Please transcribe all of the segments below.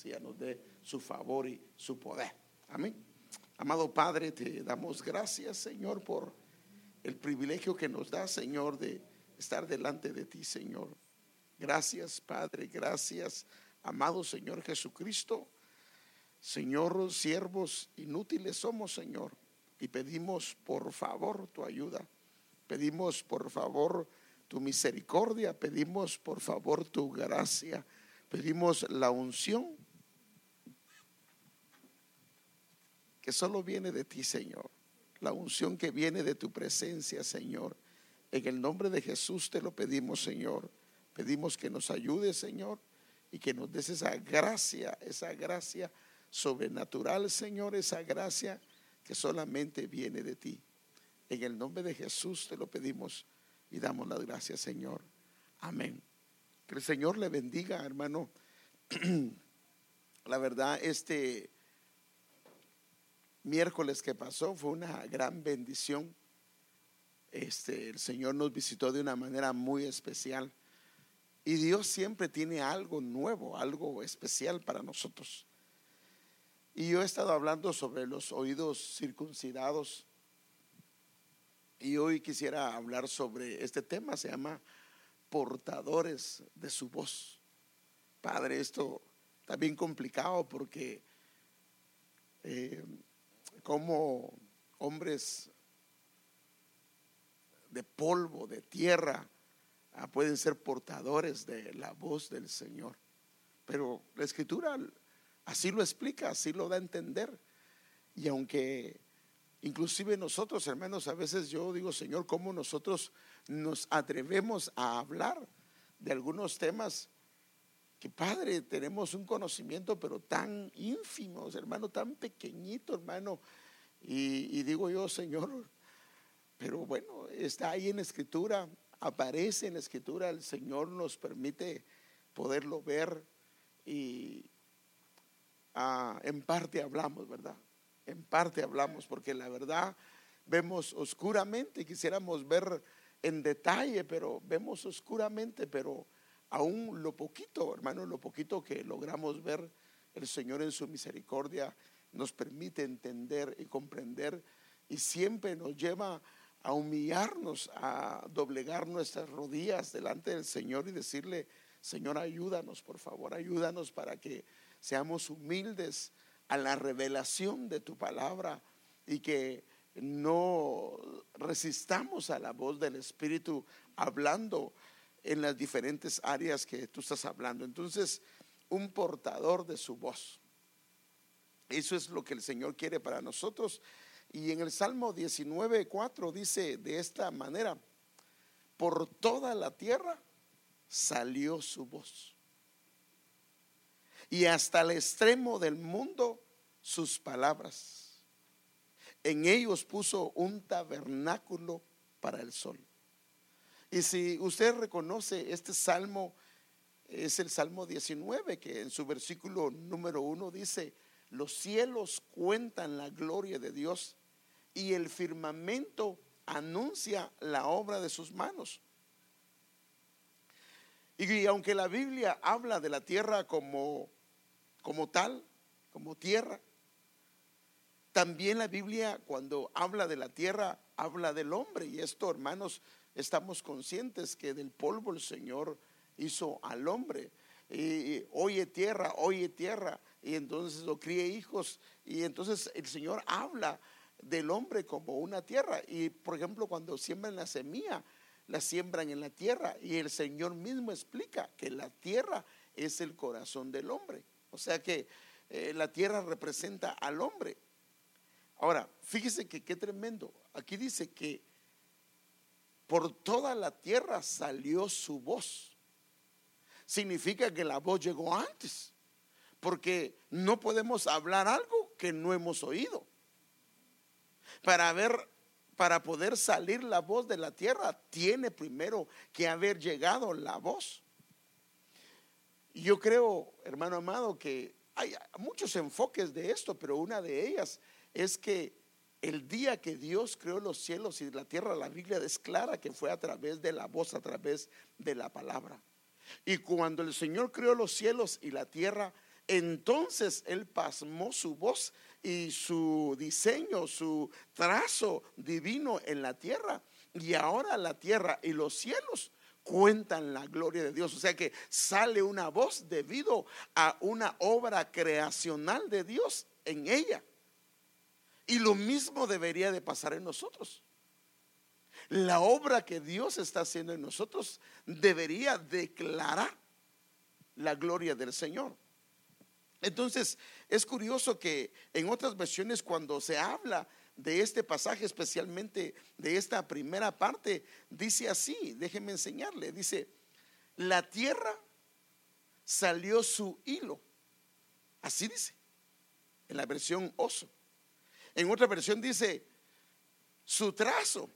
gracia, nos dé su favor y su poder. Amén. Amado Padre, te damos gracias, Señor, por el privilegio que nos da, Señor, de estar delante de ti, Señor. Gracias, Padre, gracias, amado Señor Jesucristo. Señor, siervos inútiles somos, Señor, y pedimos por favor tu ayuda. Pedimos por favor tu misericordia, pedimos por favor tu gracia, pedimos la unción que solo viene de ti, Señor. La unción que viene de tu presencia, Señor. En el nombre de Jesús te lo pedimos, Señor. Pedimos que nos ayudes, Señor, y que nos des esa gracia, esa gracia sobrenatural, Señor, esa gracia que solamente viene de ti. En el nombre de Jesús te lo pedimos y damos las gracias, Señor. Amén. Que el Señor le bendiga, hermano. La verdad, este miércoles que pasó fue una gran bendición. Este, el Señor nos visitó de una manera muy especial. Y Dios siempre tiene algo nuevo, algo especial para nosotros. Y yo he estado hablando sobre los oídos circuncidados. Y hoy quisiera hablar sobre este tema, se llama portadores de su voz. Padre, esto está bien complicado porque eh, como hombres de polvo, de tierra, ah, pueden ser portadores de la voz del Señor. Pero la escritura así lo explica, así lo da a entender. Y aunque inclusive nosotros, hermanos, a veces yo digo, Señor, ¿cómo nosotros nos atrevemos a hablar de algunos temas? Que Padre, tenemos un conocimiento, pero tan ínfimo, hermano, tan pequeñito, hermano. Y, digo yo, Señor, pero bueno, está ahí en la escritura, aparece en la escritura, el Señor nos permite poderlo ver y ah, en parte hablamos, ¿verdad? En parte hablamos, porque la verdad vemos oscuramente, quisiéramos ver en detalle, pero vemos oscuramente, pero aún lo poquito, hermano, lo poquito que logramos ver, el Señor en su misericordia nos permite entender y comprender y siempre nos lleva a humillarnos, a doblegar nuestras rodillas delante del Señor y decirle, Señor, ayúdanos, por favor, ayúdanos para que seamos humildes a la revelación de tu palabra y que no resistamos a la voz del Espíritu hablando en las diferentes áreas que tú estás hablando. Entonces, un portador de su voz. Eso es lo que el Señor quiere para nosotros. Y en el Salmo 19, 4 dice de esta manera, por toda la tierra salió su voz. Y hasta el extremo del mundo sus palabras. En ellos puso un tabernáculo para el sol. Y si usted reconoce este salmo, es el Salmo 19, que en su versículo número uno dice, los cielos cuentan la gloria de Dios y el firmamento anuncia la obra de sus manos. Y aunque la Biblia habla de la tierra como, como tal, como tierra, también la Biblia cuando habla de la tierra habla del hombre. Y esto, hermanos, estamos conscientes que del polvo el Señor hizo al hombre. Y, oye tierra, oye tierra, y entonces lo críe hijos, y entonces el Señor habla del hombre como una tierra. Y por ejemplo, cuando siembran la semilla, la siembran en la tierra, y el Señor mismo explica que la tierra es el corazón del hombre. O sea que eh, la tierra representa al hombre. Ahora, fíjese que qué tremendo. Aquí dice que por toda la tierra salió su voz. Significa que la voz llegó antes, porque no podemos hablar algo que no hemos oído. Para ver, para poder salir la voz de la tierra, tiene primero que haber llegado la voz. Yo creo, hermano amado, que hay muchos enfoques de esto, pero una de ellas es que el día que Dios creó los cielos y la tierra, la Biblia desclara que fue a través de la voz, a través de la palabra. Y cuando el Señor creó los cielos y la tierra, Entonces él pasmó su voz y su diseño, su trazo divino en la tierra. Y ahora la tierra y los cielos cuentan la gloria de Dios. O sea que sale una voz debido a una obra creacional de Dios en ella. Y lo mismo debería de pasar en nosotros. La obra que Dios está haciendo en nosotros debería declarar la gloria del Señor. Entonces, es curioso que en otras versiones cuando se habla de este pasaje, especialmente de esta primera parte, dice así, déjenme enseñarle, dice, la tierra salió su hilo, así dice, en la versión oso. En otra versión dice, su trazo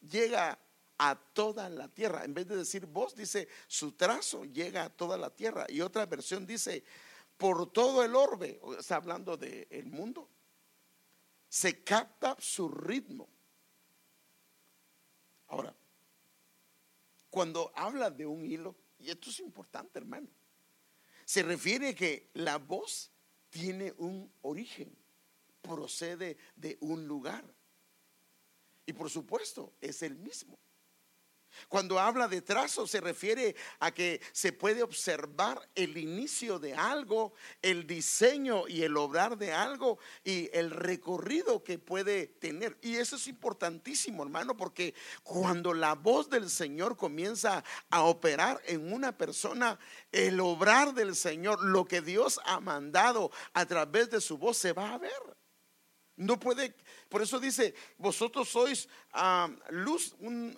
llega a toda la tierra. En vez de decir voz, dice, su trazo llega a toda la tierra. Y otra versión dice, por todo el orbe, está hablando del mundo, se capta su ritmo. Ahora, cuando habla de un hilo, y esto es importante, hermano, se refiere que la voz tiene un origen, procede de un lugar. Y por supuesto, es el mismo. Cuando habla de trazo se refiere a que se puede observar el inicio de algo, el diseño y el obrar de algo y el recorrido que puede tener. Y eso es importantísimo, hermano, porque cuando la voz del Señor comienza a operar en una persona, el obrar del Señor, lo que Dios ha mandado a través de su voz se va a ver. No puede, por eso dice, vosotros sois ah, luz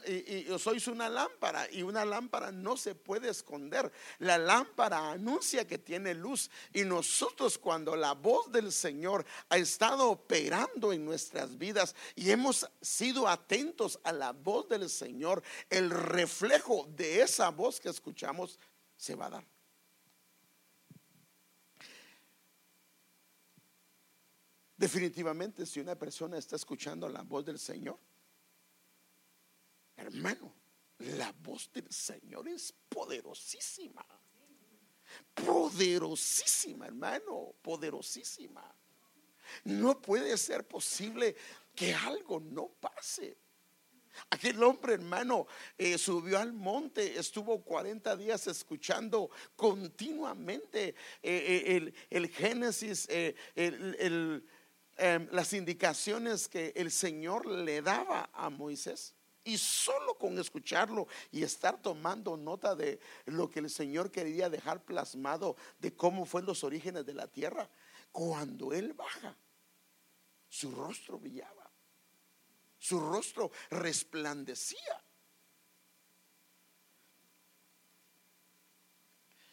y, sois una lámpara y una lámpara no se puede esconder. La lámpara anuncia que tiene luz y nosotros cuando la voz del Señor ha estado operando en nuestras vidas y hemos sido atentos a la voz del Señor, el reflejo de esa voz que escuchamos se va a dar. Definitivamente, si una persona está escuchando la voz del Señor, hermano, la voz del Señor es poderosísima. Poderosísima, hermano, poderosísima. No puede ser posible que algo no pase. Aquel hombre, hermano, eh, subió al monte, estuvo 40 días escuchando continuamente eh, eh, el, Génesis, el Em, las indicaciones que el Señor le daba a Moisés. Y solo con escucharlo y estar tomando nota de lo que el Señor quería dejar plasmado de cómo fue los orígenes de la tierra, cuando Él baja, su rostro brillaba, su rostro resplandecía.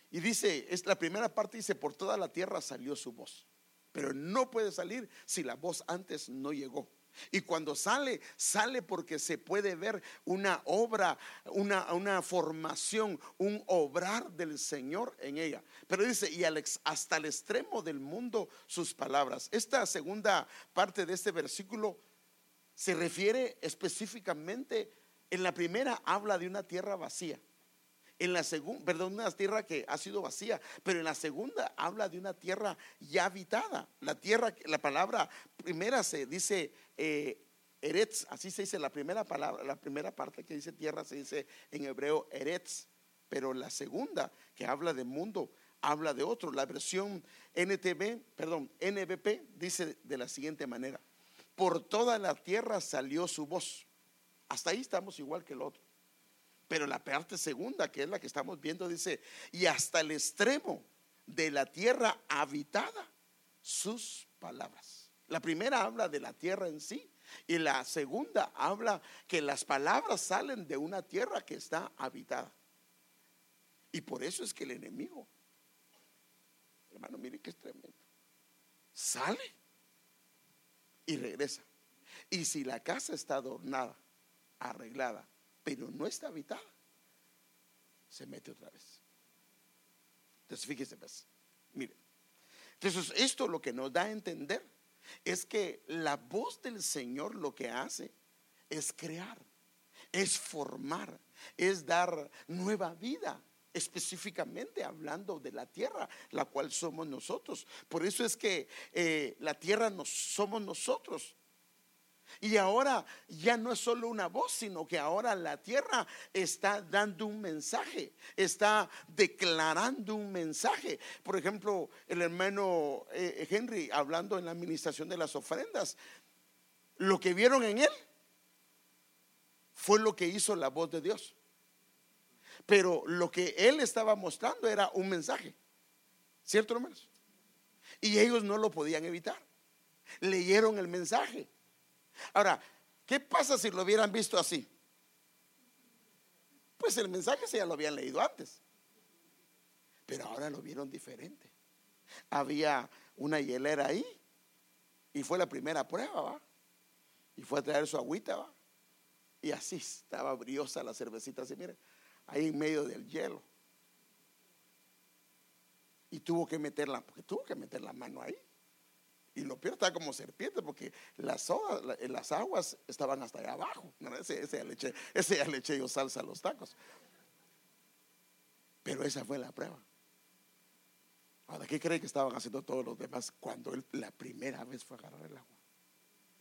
Y dice, es la primera parte dice, por toda la tierra salió su voz pero no puede salir si la voz antes no llegó. Y cuando sale, sale porque se puede ver una obra, una, una formación, un obrar del Señor en ella. Pero dice, y hasta el extremo del mundo sus palabras. Esta segunda parte de este versículo se refiere específicamente, en la primera habla de una tierra vacía. En la segunda, perdón, una tierra que ha sido vacía, pero en la segunda habla de una tierra ya habitada. La tierra, la palabra primera se dice eh, Eretz, así se dice la primera palabra, la primera parte que dice tierra se dice en hebreo Eretz, pero la segunda que habla de mundo habla de otro. La versión NTV, perdón, NBP dice de la siguiente manera: Por toda la tierra salió su voz. Hasta ahí estamos igual que el otro. Pero la parte segunda, que es la que estamos viendo, dice, y hasta el extremo de la tierra habitada, sus palabras. La primera habla de la tierra en sí y la segunda habla que las palabras salen de una tierra que está habitada. Y por eso es que el enemigo, hermano, mire que es tremendo, sale y regresa. Y si la casa está adornada, arreglada, pero no está habitada, se mete otra vez. Entonces, fíjese, pues, mire. Entonces, esto lo que nos da a entender es que la voz del Señor lo que hace es crear, es formar, es dar nueva vida específicamente hablando de la tierra, la cual somos nosotros. Por eso es que eh, la tierra nos, somos nosotros. Y ahora ya no es solo una voz, sino que ahora la tierra está dando un mensaje, está declarando un mensaje. Por ejemplo, el hermano eh, Henry, hablando en la administración de las ofrendas, lo que vieron en él fue lo que hizo la voz de Dios. Pero lo que él estaba mostrando era un mensaje. ¿Cierto, hermanos? Y ellos no lo podían evitar. Leyeron el mensaje. Ahora, ¿qué pasa si lo hubieran visto así? Pues el mensaje se ya lo habían leído antes. Pero ahora lo vieron diferente. Había una hielera ahí. Y fue la primera prueba, ¿va? Y fue a traer su agüita, ¿va? Y así estaba briosa la cervecita, así, miren ahí en medio del hielo. Y tuvo que meterla, porque tuvo que meter la mano ahí. Y lo peor está como serpiente, porque las, las aguas estaban hasta allá abajo. ese, ese, ese ya le eché yo salsa a los tacos. Pero esa fue la prueba. Ahora, ¿qué cree que estaban haciendo todos los demás cuando él la primera vez fue a agarrar el agua?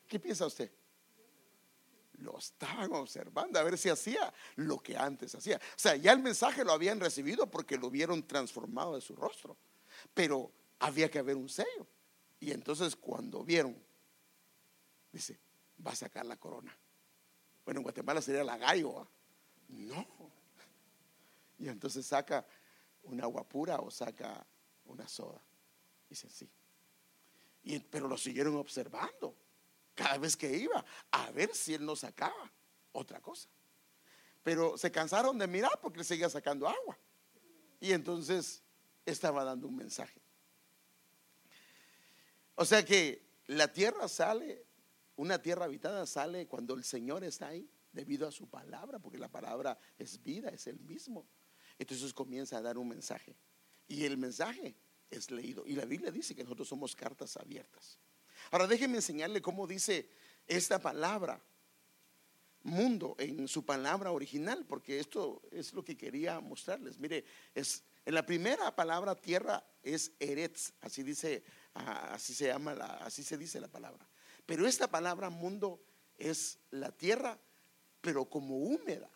¿Qué piensa usted? lo estaban observando a ver si hacía lo que antes hacía. O sea, ya el mensaje lo habían recibido porque lo vieron transformado de su rostro, pero había que haber un sello. Y entonces cuando vieron, dice, va a sacar la corona. Bueno, en Guatemala sería la gallo. No. Y entonces saca un agua pura o saca una soda. Dice, sí. Y, pero lo siguieron observando cada vez que iba a ver si él no sacaba otra cosa. Pero se cansaron de mirar porque él seguía sacando agua. Y entonces estaba dando un mensaje. O sea que la tierra sale, una tierra habitada sale cuando el Señor está ahí, debido a su palabra, porque la palabra es vida, es el mismo. Entonces comienza a dar un mensaje. Y el mensaje es leído. Y la Biblia dice que nosotros somos cartas abiertas. Ahora déjenme enseñarle cómo dice esta palabra mundo en su palabra original, porque esto es lo que quería mostrarles. Mire, es en la primera palabra tierra es eretz, así dice, así se llama, así se dice la palabra. Pero esta palabra mundo es la tierra, pero como húmeda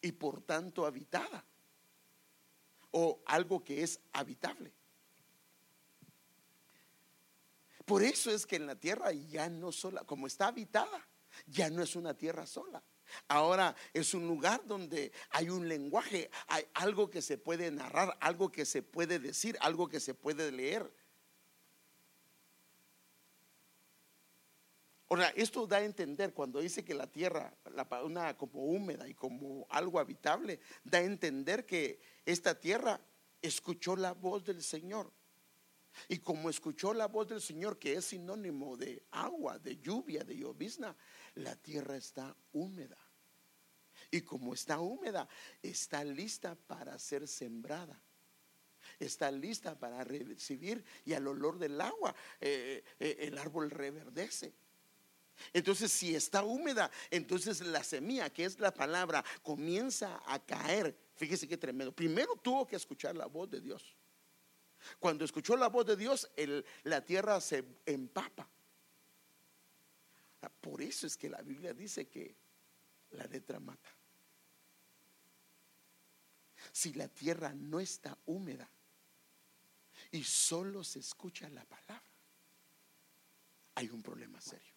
y por tanto habitada, o algo que es habitable. Por eso es que en la tierra ya no sola, como está habitada, ya no es una tierra sola. Ahora es un lugar donde hay un lenguaje, hay algo que se puede narrar, algo que se puede decir, algo que se puede leer. Ahora, esto da a entender cuando dice que la tierra, la, una como húmeda y como algo habitable, da a entender que esta tierra escuchó la voz del Señor. Y como escuchó la voz del Señor, que es sinónimo de agua, de lluvia, de llovizna, la tierra está húmeda. Y como está húmeda, está lista para ser sembrada. Está lista para recibir y al olor del agua eh, eh, el árbol reverdece. Entonces, si está húmeda, entonces la semilla, que es la palabra, comienza a caer. Fíjese qué tremendo. Primero tuvo que escuchar la voz de Dios. Cuando escuchó la voz de Dios, la tierra se empapa. Ah, por eso es que la Biblia dice que la letra mata. Si la tierra no está húmeda y solo se escucha la palabra, hay un problema serio.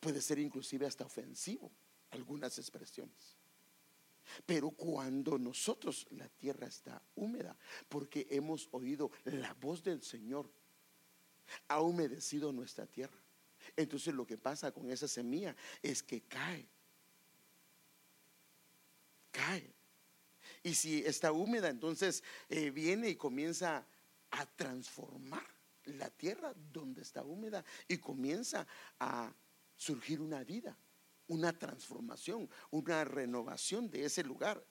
Puede ser inclusive hasta ofensivo algunas expresiones. Pero cuando nosotros, la tierra está húmeda, porque hemos oído la voz del Señor, ha humedecido nuestra tierra. Entonces lo que pasa con esa semilla es que cae. Cae. Y si está húmeda, entonces eh, viene y comienza a transformar la tierra donde está húmeda y comienza a surgir una vida una transformación, una renovación de ese lugar.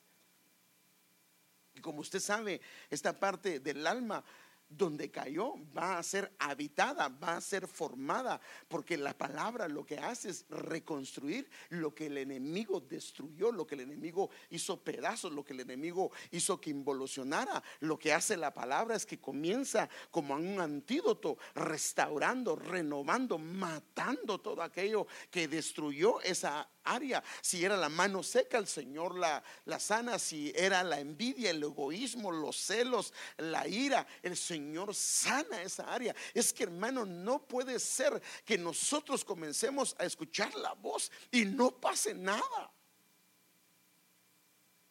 Y como usted sabe, esta parte del alma donde cayó va a ser habitada, va a ser formada, porque la palabra lo que hace es reconstruir lo que el enemigo destruyó, lo que el enemigo hizo pedazos, lo que el enemigo hizo que involucionara. Lo que hace la palabra es que comienza como un antídoto, restaurando, renovando, matando todo aquello que destruyó esa área. Si era la mano seca, el Señor la, la sana. Si era la envidia, el egoísmo, los celos, la ira, el Señor sana esa área. Es que hermano, no puede ser que nosotros comencemos a escuchar la voz y no pase nada.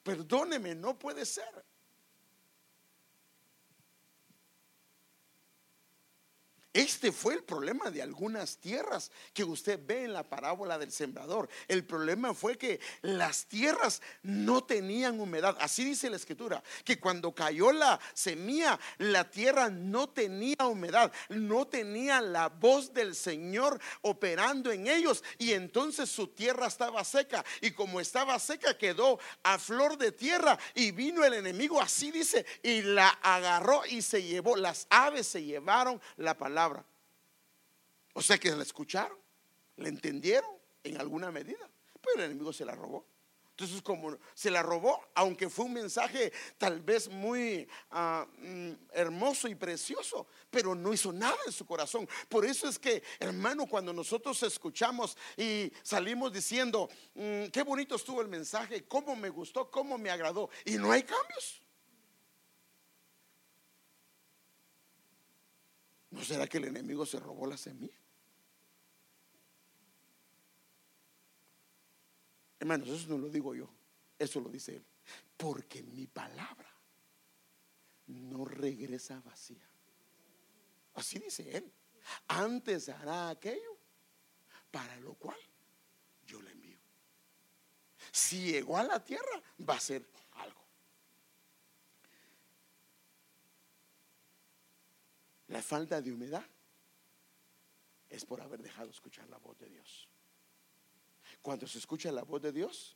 Perdóneme, no puede ser. Este fue el problema de algunas tierras que usted ve en la parábola del sembrador. El problema fue que las tierras no tenían humedad. Así dice la escritura, que cuando cayó la semilla, la tierra no tenía humedad, no tenía la voz del Señor operando en ellos. Y entonces su tierra estaba seca. Y como estaba seca, quedó a flor de tierra. Y vino el enemigo, así dice, y la agarró y se llevó. Las aves se llevaron la palabra o sea que la escucharon, la entendieron en alguna medida, pero el enemigo se la robó. Entonces, como se la robó, aunque fue un mensaje tal vez muy ah, mm, hermoso y precioso, pero no hizo nada en su corazón. Por eso es que, hermano, cuando nosotros escuchamos y salimos diciendo, mm, qué bonito estuvo el mensaje, cómo me gustó, cómo me agradó, y no hay cambios. ¿No será que el enemigo se robó la semilla? Hermanos, eso no lo digo yo, eso lo dice él. Porque mi palabra no regresa vacía. Así dice él. Antes hará aquello para lo cual yo le envío. Si llegó a la tierra, va a ser algo. La falta de humedad es por haber dejado escuchar la voz de Dios. Cuando se escucha la voz de Dios,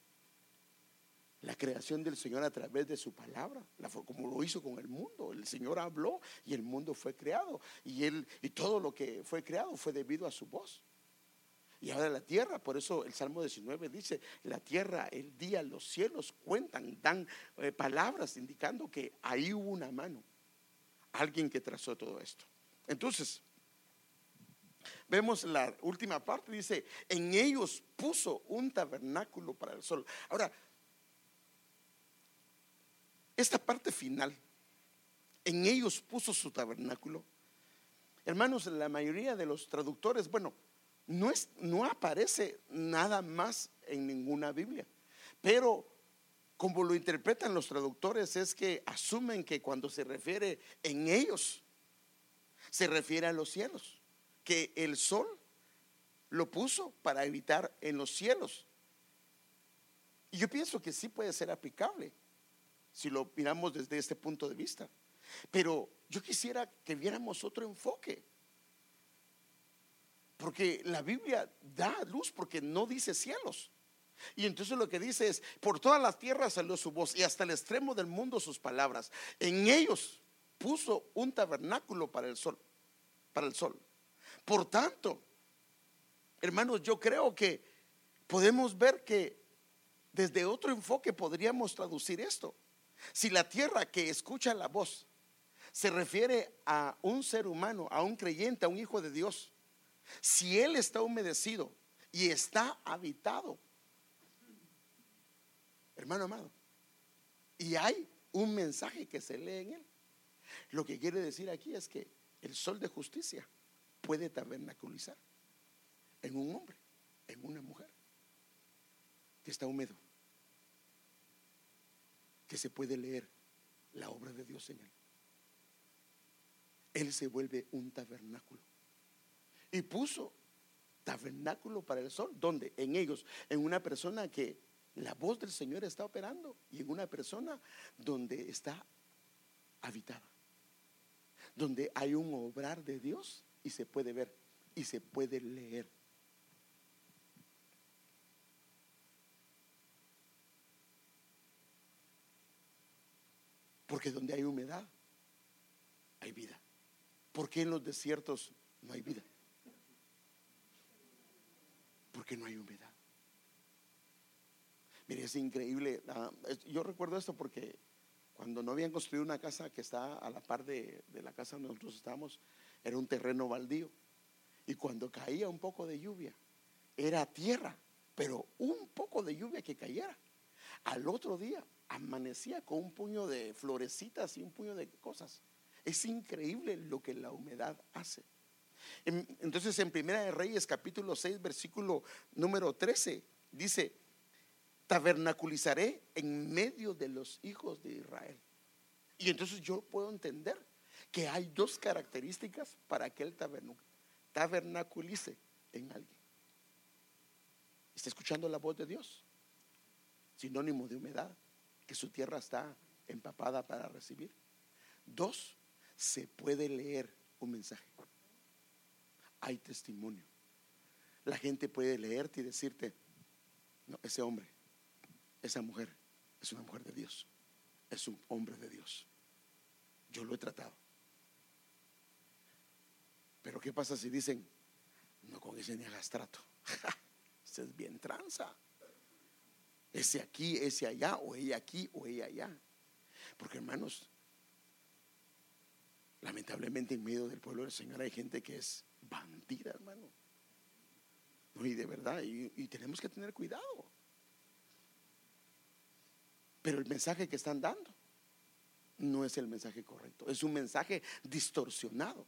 la creación del Señor a través de su palabra, como lo hizo con el mundo, el Señor habló y el mundo fue creado y él y todo lo que fue creado fue debido a su voz. Y ahora la tierra, por eso el Salmo 19 dice, la tierra, el día, los cielos cuentan, dan eh, palabras indicando que ahí hubo una mano alguien que trazó todo esto. Entonces, vemos la última parte, dice, en ellos puso un tabernáculo para el sol. Ahora, esta parte final, en ellos puso su tabernáculo. Hermanos, la mayoría de los traductores, bueno, no, es, no aparece nada más en ninguna Biblia, pero como lo interpretan los traductores, es que asumen que cuando se refiere en ellos, se refiere a los cielos, que el sol lo puso para evitar en los cielos. Y yo pienso que sí puede ser aplicable si lo miramos desde este punto de vista. Pero yo quisiera que viéramos otro enfoque. Porque la Biblia da luz porque no dice cielos. Y entonces lo que dice es, por todas las tierras salió su voz y hasta el extremo del mundo sus palabras. En ellos puso un tabernáculo para el sol, para el sol. Por tanto, hermanos, yo creo que podemos ver que desde otro enfoque podríamos traducir esto. Si la tierra que escucha la voz se refiere a un ser humano, a un creyente, a un hijo de Dios, si él está humedecido y está habitado hermano amado. Y hay un mensaje que se lee en él. Lo que quiere decir aquí es que el sol de justicia puede tabernaculizar en un hombre, en una mujer que está húmedo, que se puede leer la obra de Dios en él. Él se vuelve un tabernáculo. Y puso tabernáculo para el sol. ¿Dónde? En ellos, en una persona que la voz del Señor está operando y en una persona donde está habitada, donde hay un obrar de Dios y se puede ver y se puede leer. Porque donde hay humedad, hay vida. ¿Por qué en los desiertos no hay vida? Porque no hay humedad. Mire, es increíble. Ah, yo recuerdo esto porque cuando no habían construido una casa que está a la par de, la casa donde nosotros estábamos, era un terreno baldío. Y cuando caía un poco de lluvia, era tierra, pero un poco de lluvia que cayera. Al otro día amanecía con un puño de florecitas y un puño de cosas. Es increíble lo que la humedad hace. Entonces en Primera de Reyes capítulo 6 versículo número 13 dice, tabernaculizaré en medio de los hijos de Israel. Y entonces yo puedo entender que hay dos características para que él tabernaculice en alguien. Está escuchando la voz de Dios, sinónimo de humedad, que su tierra está empapada para recibir. Dos, se puede leer un mensaje. Hay testimonio. La gente puede leerte y decirte, no, ese hombre esa mujer es una mujer de Dios, es un hombre de Dios. Yo lo he tratado. Pero ¿qué pasa si dicen, no con ese ni hagas trato? ese es bien tranza. Ese aquí, ese allá, o ella aquí, o ella allá. Porque hermanos, lamentablemente en medio del pueblo del Señor hay gente que es bandida, hermano. y de verdad, y tenemos que tener cuidado. Pero el mensaje que están dando no es el mensaje correcto, es un mensaje distorsionado.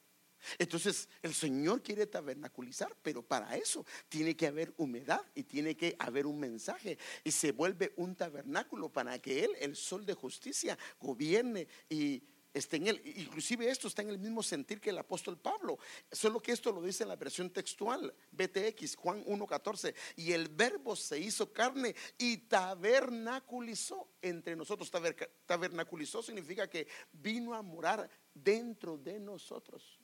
Entonces el Señor quiere tabernaculizar, pero para eso tiene que haber humedad y tiene que haber un mensaje. Y se vuelve un tabernáculo para que Él, el sol de justicia, gobierne y está en él. Inclusive esto está en el mismo sentir que el apóstol Pablo, solo que esto lo dice en la versión textual, BTX, Juan 1.14, y el verbo se hizo carne y tabernaculizó entre nosotros. Tabernaculizó significa que vino a morar dentro de nosotros.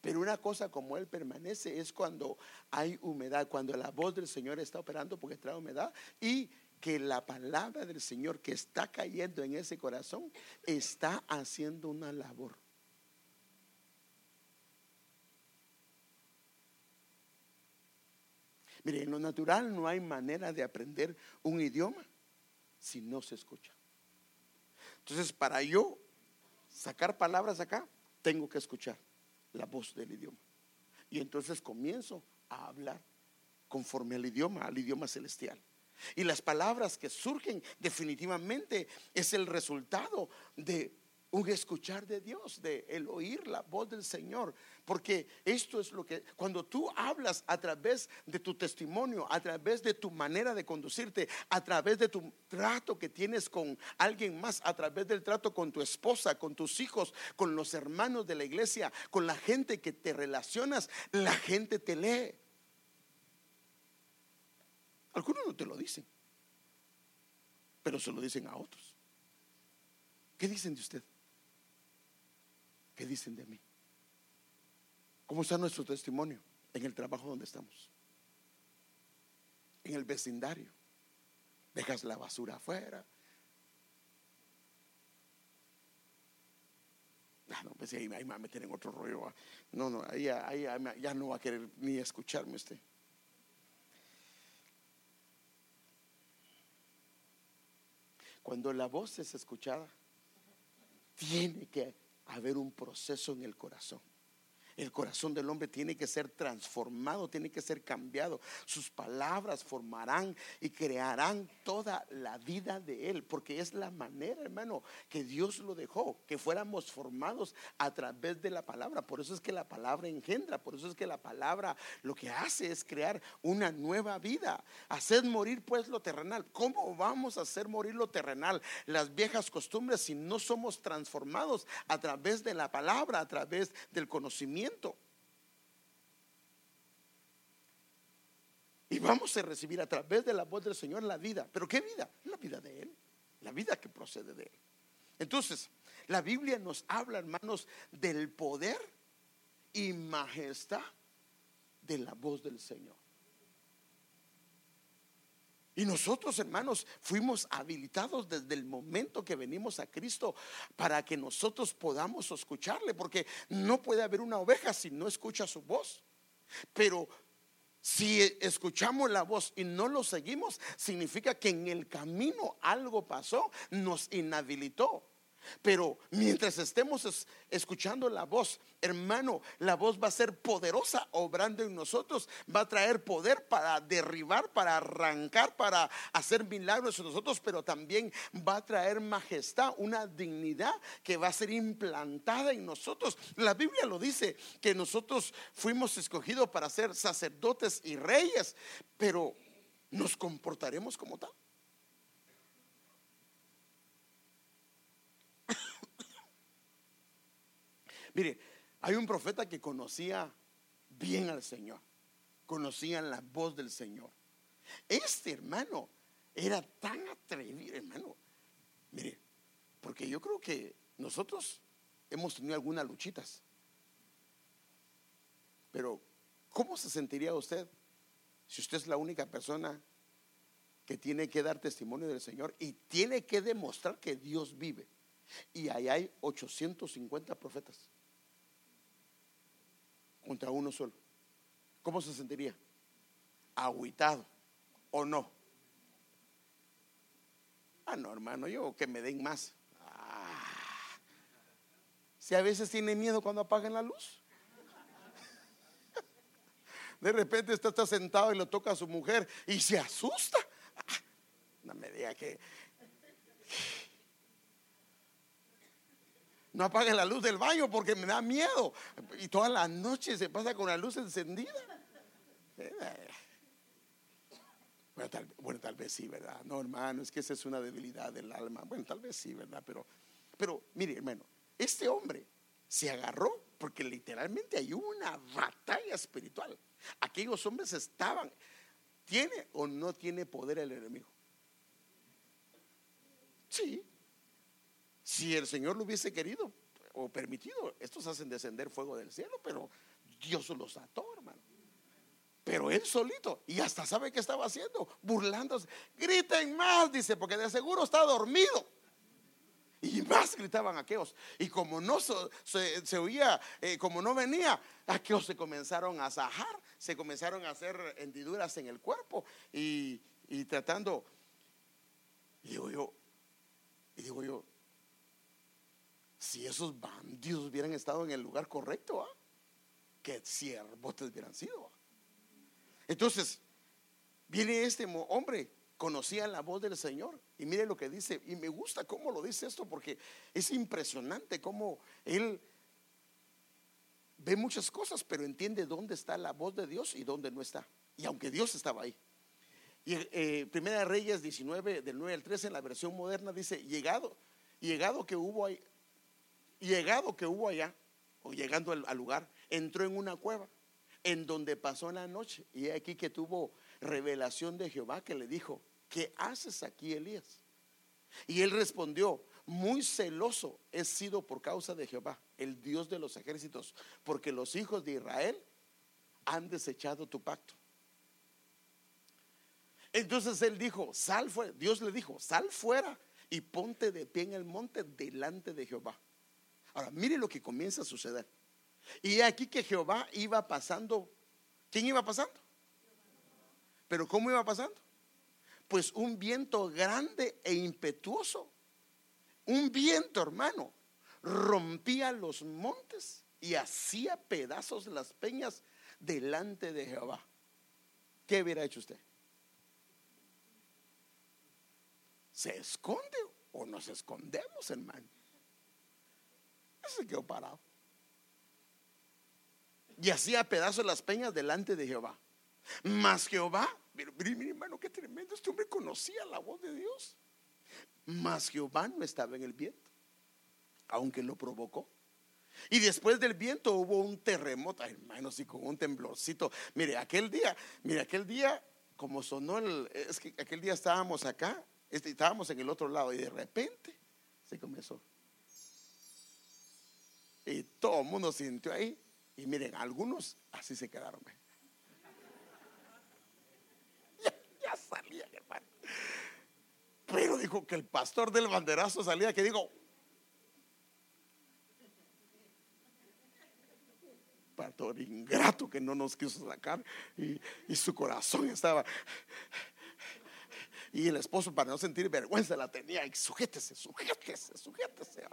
Pero una cosa como Él permanece es cuando hay humedad, cuando la voz del Señor está operando porque trae humedad y que la palabra del Señor que está cayendo en ese corazón está haciendo una labor. Mire, en lo natural no hay manera de aprender un idioma si no se escucha. Entonces, para yo sacar palabras acá, tengo que escuchar la voz del idioma. Y entonces comienzo a hablar conforme al idioma, al idioma celestial. Y las palabras que surgen definitivamente es el resultado de un escuchar de Dios, de el oír la voz del Señor. Porque esto es lo que, cuando tú hablas a través de tu testimonio, a través de tu manera de conducirte, a través de tu trato que tienes con alguien más, a través del trato con tu esposa, con tus hijos, con los hermanos de la iglesia, con la gente que te relacionas, la gente te lee. Algunos no te lo dicen, pero se lo dicen a otros. ¿Qué dicen de usted? ¿Qué dicen de mí? ¿Cómo está nuestro testimonio en el trabajo donde estamos? En el vecindario. Dejas la basura afuera. Ah, no, pues ahí, me va a meter en otro rollo. No, no, ahí, ya no va a querer ni escucharme usted. Cuando la voz es escuchada, tiene que haber un proceso en el corazón. El corazón del hombre tiene que ser transformado, tiene que ser cambiado. Sus palabras formarán y crearán toda la vida de él, porque es la manera, hermano, que Dios lo dejó, que fuéramos formados a través de la palabra. Por eso es que la palabra engendra, por eso es que la palabra lo que hace es crear una nueva vida. Haced morir pues lo terrenal. ¿Cómo vamos a hacer morir lo terrenal? Las viejas costumbres si no somos transformados a través de la palabra, a través del conocimiento y vamos a recibir a través de la voz del Señor la vida. ¿Pero qué vida? La vida de Él. La vida que procede de Él. Entonces, la Biblia nos habla, hermanos, del poder y majestad de la voz del Señor. Y nosotros, hermanos, fuimos habilitados desde el momento que venimos a Cristo para que nosotros podamos escucharle, porque no puede haber una oveja si no escucha su voz. Pero si escuchamos la voz y no lo seguimos, significa que en el camino algo pasó, nos inhabilitó. Pero mientras estemos escuchando la voz, hermano, la voz va a ser poderosa obrando en nosotros, va a traer poder para derribar, para arrancar, para hacer milagros en nosotros, pero también va a traer majestad, una dignidad que va a ser implantada en nosotros. La Biblia lo dice, que nosotros fuimos escogidos para ser sacerdotes y reyes, pero nos comportaremos como tal. Mire, hay un profeta que conocía bien al Señor, conocía la voz del Señor. Este hermano era tan atrevido, hermano. Mire, porque yo creo que nosotros hemos tenido algunas luchitas. Pero, ¿cómo se sentiría usted si usted es la única persona que tiene que dar testimonio del Señor y tiene que demostrar que Dios vive? Y ahí hay 850 profetas contra uno solo. ¿Cómo se sentiría? Agüitado o no. Ah, no, hermano, yo que me den más. Ah. Si a veces tiene miedo cuando apagan la luz. De repente está, sentado y lo toca a su mujer y se asusta. Ah, no me diga que no apaguen la luz del baño porque me da miedo. Y toda la noche se pasa con la luz encendida. Bueno tal, vez sí, ¿verdad? No, hermano, es que esa es una debilidad del alma. Bueno, tal vez sí, ¿verdad? Pero, pero mire, hermano, este hombre se agarró porque literalmente hay una batalla espiritual. Aquellos hombres estaban, ¿tiene o no tiene poder el enemigo? Sí, si el Señor lo hubiese querido o permitido, estos hacen descender fuego del cielo, pero Dios los ató, hermano. Pero él solito, y hasta sabe qué estaba haciendo, burlándose. Griten más, dice, porque de seguro está dormido. Y más gritaban aquellos. Y como no se, oía, eh, como no venía, aquellos se comenzaron a zajar, se comenzaron a hacer hendiduras en el cuerpo y, y tratando. Y digo yo, y digo yo, si esos bandidos hubieran estado en el lugar correcto, ¿ah? que siervos hubieran sido. Entonces, viene este hombre, conocía la voz del Señor, y mire lo que dice, y me gusta cómo lo dice esto, porque es impresionante cómo él ve muchas cosas, pero entiende dónde está la voz de Dios y dónde no está. Y aunque Dios estaba ahí. Eh, Primera Reyes 19, del 9 al 13, en la versión moderna, dice, llegado, llegado que hubo ahí, llegado que hubo allá, o llegando al, lugar, entró en una cueva en donde pasó la noche. Y aquí que tuvo revelación de Jehová que le dijo, ¿qué haces aquí, Elías? Y él respondió, muy celoso he sido por causa de Jehová, el Dios de los ejércitos, porque los hijos de Israel han desechado tu pacto. Entonces él dijo, sal fuera, Dios le dijo, sal fuera y ponte de pie en el monte delante de Jehová. Ahora, mire lo que comienza a suceder. Y aquí que Jehová iba pasando. ¿Quién iba pasando? Pero ¿cómo iba pasando? Pues un viento grande e impetuoso. Un viento, hermano, rompía los montes y hacía pedazos las peñas delante de Jehová. ¿Qué hubiera hecho usted? ¿Se esconde o nos escondemos, hermano? se quedó parado. Y hacía pedazos las peñas delante de Jehová. Mas Jehová, mire, mire, hermano, qué tremendo. Este hombre conocía la voz de Dios. Mas Jehová no estaba en el viento, aunque lo provocó. Y después del viento hubo un terremoto, hermanos, y con un temblorcito. Mire, aquel día, mire, aquel día, como sonó el, es que aquel día estábamos acá, este, estábamos en el otro lado, y de repente se comenzó. Y todo el mundo sintió ahí. Y miren, algunos así se quedaron. Ya, ya hermano. Pero dijo que el pastor del banderazo salía que digo, pastor ingrato que no nos quiso sacar y, y su corazón estaba y el esposo para no sentir vergüenza la tenía y sujétese, sujétese, sujétese.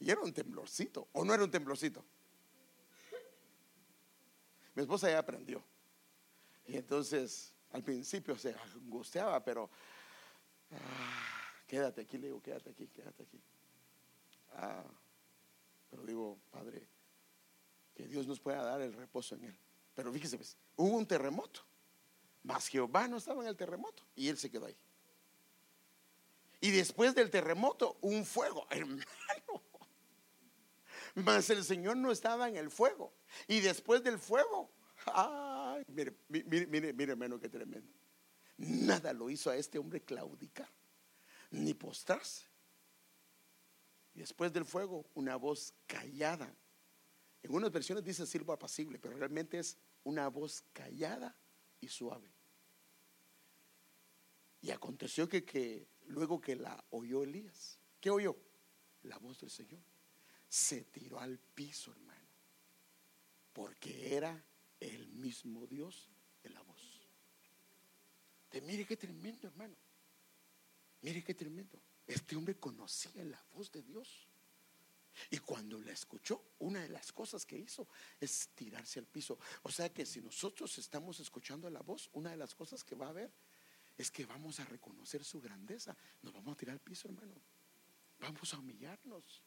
Y era un temblorcito, o no era un temblorcito. Mi esposa ya aprendió. Y entonces al principio se angustiaba, pero ah, quédate aquí, le digo, quédate aquí, quédate aquí. Ah, pero digo, Padre, que Dios nos pueda dar el reposo en Él. Pero fíjese, pues, hubo un terremoto. Mas Jehová no estaba en el terremoto y él se quedó ahí. Y después del terremoto, un fuego, hermano. Mas el Señor no estaba en el fuego. Y después del fuego, mire, mire, mire, mire, hermano, qué tremendo. Nada lo hizo a este hombre claudicar, ni postrarse. Y después del fuego, una voz callada. En unas versiones dice silbo apacible, pero realmente es una voz callada y suave. Y aconteció que, que luego que la oyó Elías, ¿qué oyó? La voz del Señor. Se tiró al piso, hermano, porque era el mismo Dios de la voz. De, mire qué tremendo, hermano. Mire qué tremendo. Este hombre conocía la voz de Dios. Y cuando la escuchó, una de las cosas que hizo es tirarse al piso. O sea que si nosotros estamos escuchando la voz, una de las cosas que va a haber es que vamos a reconocer su grandeza. Nos vamos a tirar al piso, hermano. Vamos a humillarnos.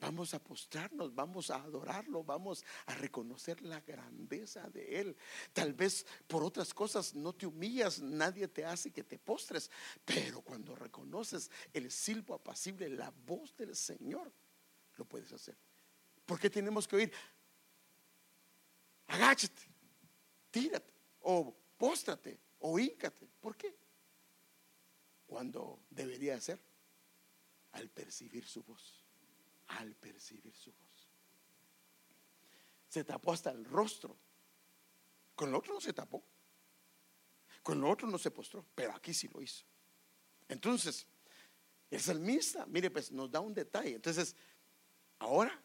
Vamos a postrarnos, vamos a adorarlo, vamos a reconocer la grandeza de Él. Tal vez por otras cosas no te humillas, nadie te hace que te postres, pero cuando reconoces el silbo apacible, la voz del Señor, lo puedes hacer. ¿Por qué tenemos que oír? Agáchate, tírate, o póstrate, o. ¿Por qué? Cuando debería ser al percibir su voz, al percibir su voz. Se tapó hasta el rostro. Con lo otro no se tapó. Con lo otro no se postró, pero aquí sí lo hizo. Entonces, el salmista, mire, pues nos da un detalle. Entonces, Ahora,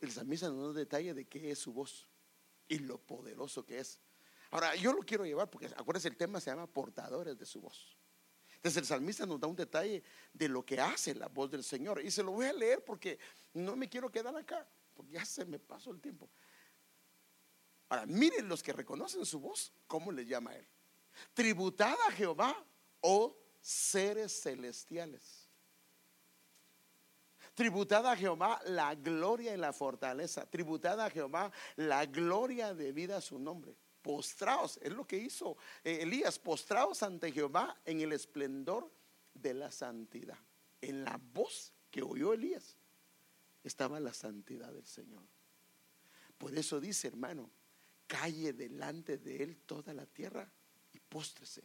el salmista nos da un detalle de qué es su voz y lo poderoso que es. Ahora, yo lo quiero llevar porque acuérdense, el tema se llama portadores de su voz. Entonces el salmista nos da un detalle de lo que hace la voz del Señor. Y se lo voy a leer porque no me quiero quedar acá, porque ya se me pasó el tiempo. Ahora, miren los que reconocen su voz, ¿cómo le llama él? Tributada a Jehová oh seres celestiales Tributada a Jehová la gloria y la fortaleza. Tributada a Jehová la gloria de vida a su nombre. Postraos, es lo que hizo eh, Elías, postraos ante Jehová en el esplendor de la santidad. En la voz que oyó Elías estaba la santidad del Señor. Por eso dice, hermano, calle delante de él toda la tierra y póstrese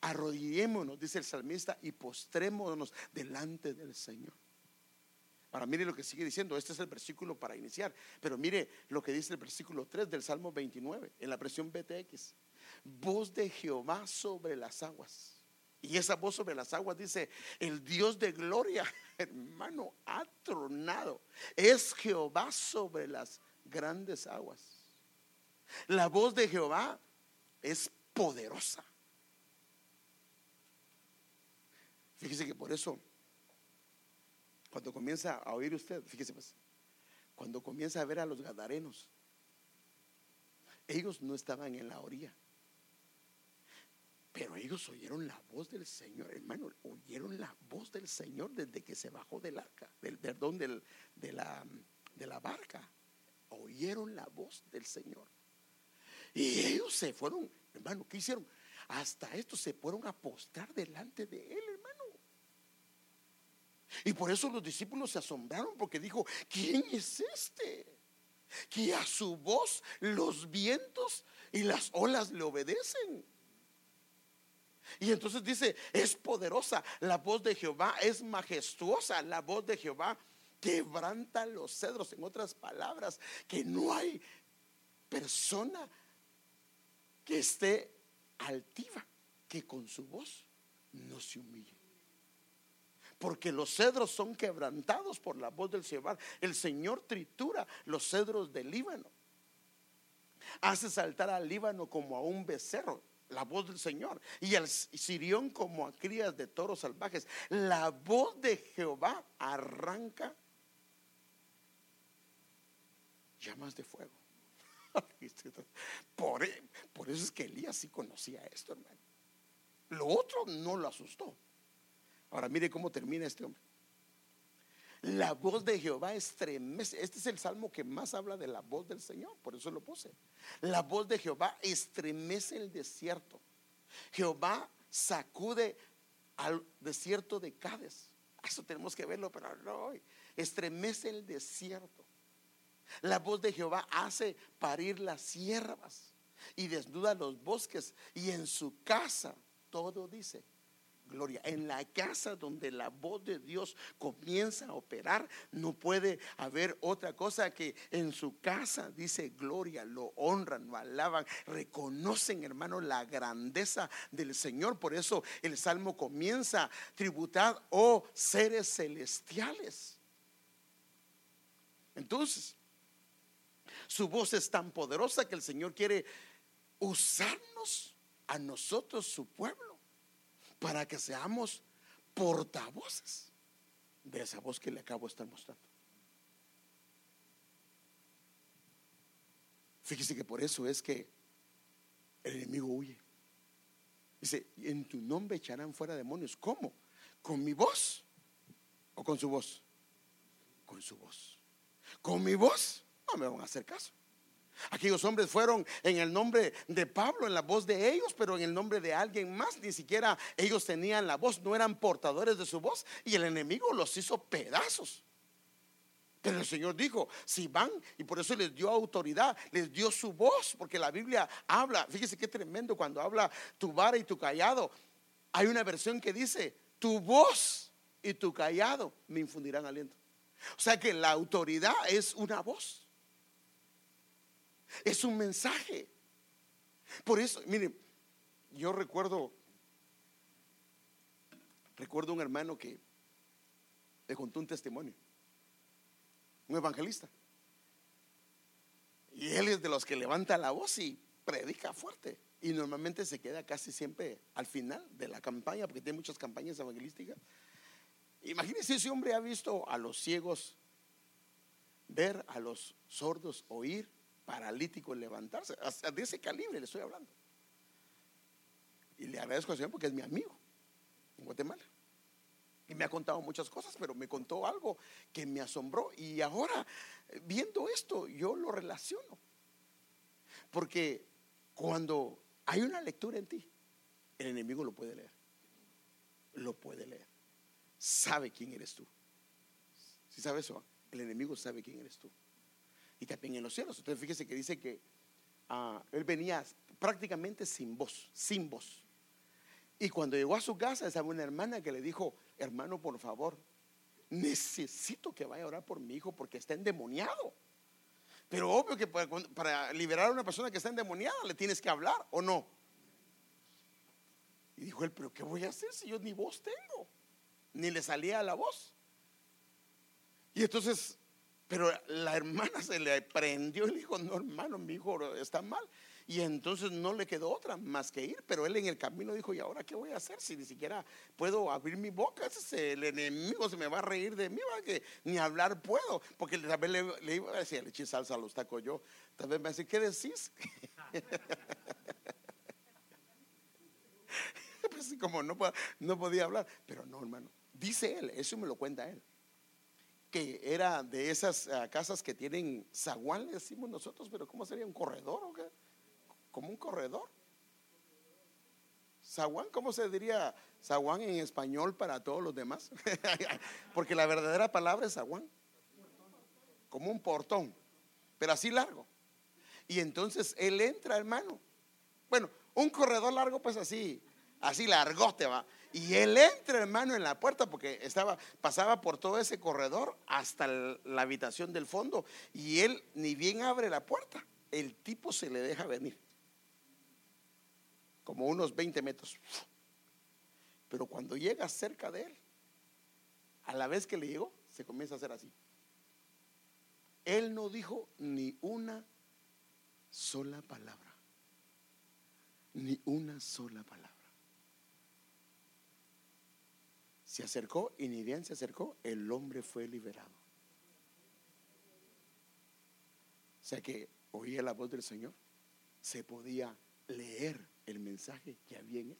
Arrodillémonos, dice el salmista, y postrémonos delante del Señor. Ahora mire lo que sigue diciendo, este es el versículo para iniciar, pero mire lo que dice el versículo 3 del Salmo 29 en la presión BTX. Voz de Jehová sobre las aguas. Y esa voz sobre las aguas dice, el Dios de gloria, hermano, ha tronado. Es Jehová sobre las grandes aguas. La voz de Jehová es poderosa. Fíjese que por eso, cuando comienza a oír usted, fíjese pues, cuando comienza a ver a los gadarenos, ellos no estaban en la orilla. Pero ellos oyeron la voz del Señor, hermano, oyeron la voz del Señor desde que se bajó del arca, del perdón, del, de, la, de la barca. Oyeron la voz del Señor. Y ellos se fueron, hermano, ¿qué hicieron? Hasta esto se fueron a postrar delante de Él, hermano. Y por eso los discípulos se asombraron porque dijo, ¿quién es este? Que a su voz los vientos y las olas le obedecen. Y entonces dice, es poderosa, la voz de Jehová es majestuosa, la voz de Jehová quebranta los cedros. En otras palabras, que no hay persona que esté altiva, que con su voz no se humille. Porque los cedros son quebrantados por la voz del Señor. El Señor tritura los cedros del Líbano. Hace saltar al Líbano como a un becerro la voz del Señor, y al Sirión como a crías de toros salvajes. La voz de Jehová arranca llamas de fuego. Por, por, eso es que Elías sí conocía esto, hermano. Lo otro no lo asustó. Ahora mire cómo termina este hombre. La voz de Jehová estremece. Este es el salmo que más habla de la voz del Señor, por eso lo puse. La voz de Jehová estremece el desierto. Jehová sacude al desierto de Cádiz. Eso tenemos que verlo, pero no hoy. Estremece el desierto. La voz de Jehová hace parir las siervas y desnuda los bosques. Y en su casa todo dice gloria. En la casa donde la voz de Dios comienza a operar, no puede haber otra cosa que en su casa dice gloria, lo honran, lo alaban, reconocen, hermano, la grandeza del Señor. Por eso el salmo comienza, tributad, oh seres celestiales. Entonces, su voz es tan poderosa que el Señor quiere usarnos a nosotros, su pueblo para que seamos portavoces de esa voz que le acabo de estar mostrando. Fíjese que por eso es que el enemigo huye. Dice, en tu nombre echarán fuera demonios. ¿Cómo? ¿Con mi voz o con su voz? Con su voz. Con mi voz no me van a hacer caso. Aquellos hombres fueron en el nombre de Pablo, en la voz de ellos, pero en el nombre de alguien más. Ni siquiera ellos tenían la voz, no eran portadores de su voz. Y el enemigo los hizo pedazos. Pero el Señor dijo, si van, y por eso les dio autoridad, les dio su voz, porque la Biblia habla, fíjese qué tremendo cuando habla tu vara y tu callado. Hay una versión que dice, tu voz y tu callado me infundirán aliento. O sea que la autoridad es una voz. Es un mensaje. Por eso, mire, yo recuerdo, recuerdo un hermano que le contó un testimonio, un evangelista. Y él es de los que levanta la voz y predica fuerte. Y normalmente se queda casi siempre al final de la campaña, porque tiene muchas campañas evangelísticas. Imagínense, ese hombre ha visto a los ciegos ver, a los sordos oír, paralítico levantarse. De ese calibre le estoy hablando. Y le agradezco al Señor porque es mi amigo en Guatemala. Y me ha contado muchas cosas, pero me contó algo que me asombró. Y ahora, viendo esto, yo lo relaciono. Porque cuando hay una lectura en ti, el enemigo lo puede leer. Lo puede leer. Sabe quién eres tú. Si sabes eso, el enemigo sabe quién eres tú y también en los cielos. Entonces fíjese que dice que ah, él venía prácticamente sin voz, sin voz. Y cuando llegó a su casa, estaba una hermana que le dijo, hermano, por favor, necesito que vaya a orar por mi hijo porque está endemoniado. Pero obvio que para, para liberar a una persona que está endemoniada le tienes que hablar o no. Y dijo él, pero ¿qué voy a hacer si yo ni voz tengo? Ni le salía la voz. Y entonces pero la hermana se le prendió y le dijo, no hermano, mi hijo está mal. Y entonces no le quedó otra más que ir, pero él en el camino dijo, ¿y ahora qué voy a hacer si ni siquiera puedo abrir mi boca? el enemigo se me va a reír de mí, que ni hablar puedo, porque tal vez le, iba a decir, le eché salsa a los tacos yo, tal vez me dice, ¿qué decís? pues como no podía hablar, pero no hermano, dice él, eso me lo cuenta él que era de esas ah, casas que tienen zaguán, le decimos nosotros, pero ¿cómo sería? ¿Un corredor o qué? Como un corredor. Zaguán, ¿cómo se diría zaguán en español para todos los demás? Porque la verdadera palabra es zaguán. Como un portón, pero así largo. Y entonces él entra, hermano. Bueno, un corredor largo, pues así, así largote va. Y él entra, hermano, en la puerta porque estaba, pasaba por todo ese corredor hasta la habitación del fondo. Y él ni bien abre la puerta. el tipo se le deja venir, como unos 20 metros. Pero cuando llega cerca de él, a la vez que le llegó, se comienza a hacer así. Él no dijo ni una sola palabra. Ni una sola palabra. Se acercó y ni bien se acercó, el hombre fue liberado. O sea que oía la voz del Señor, se podía leer el mensaje que había en él.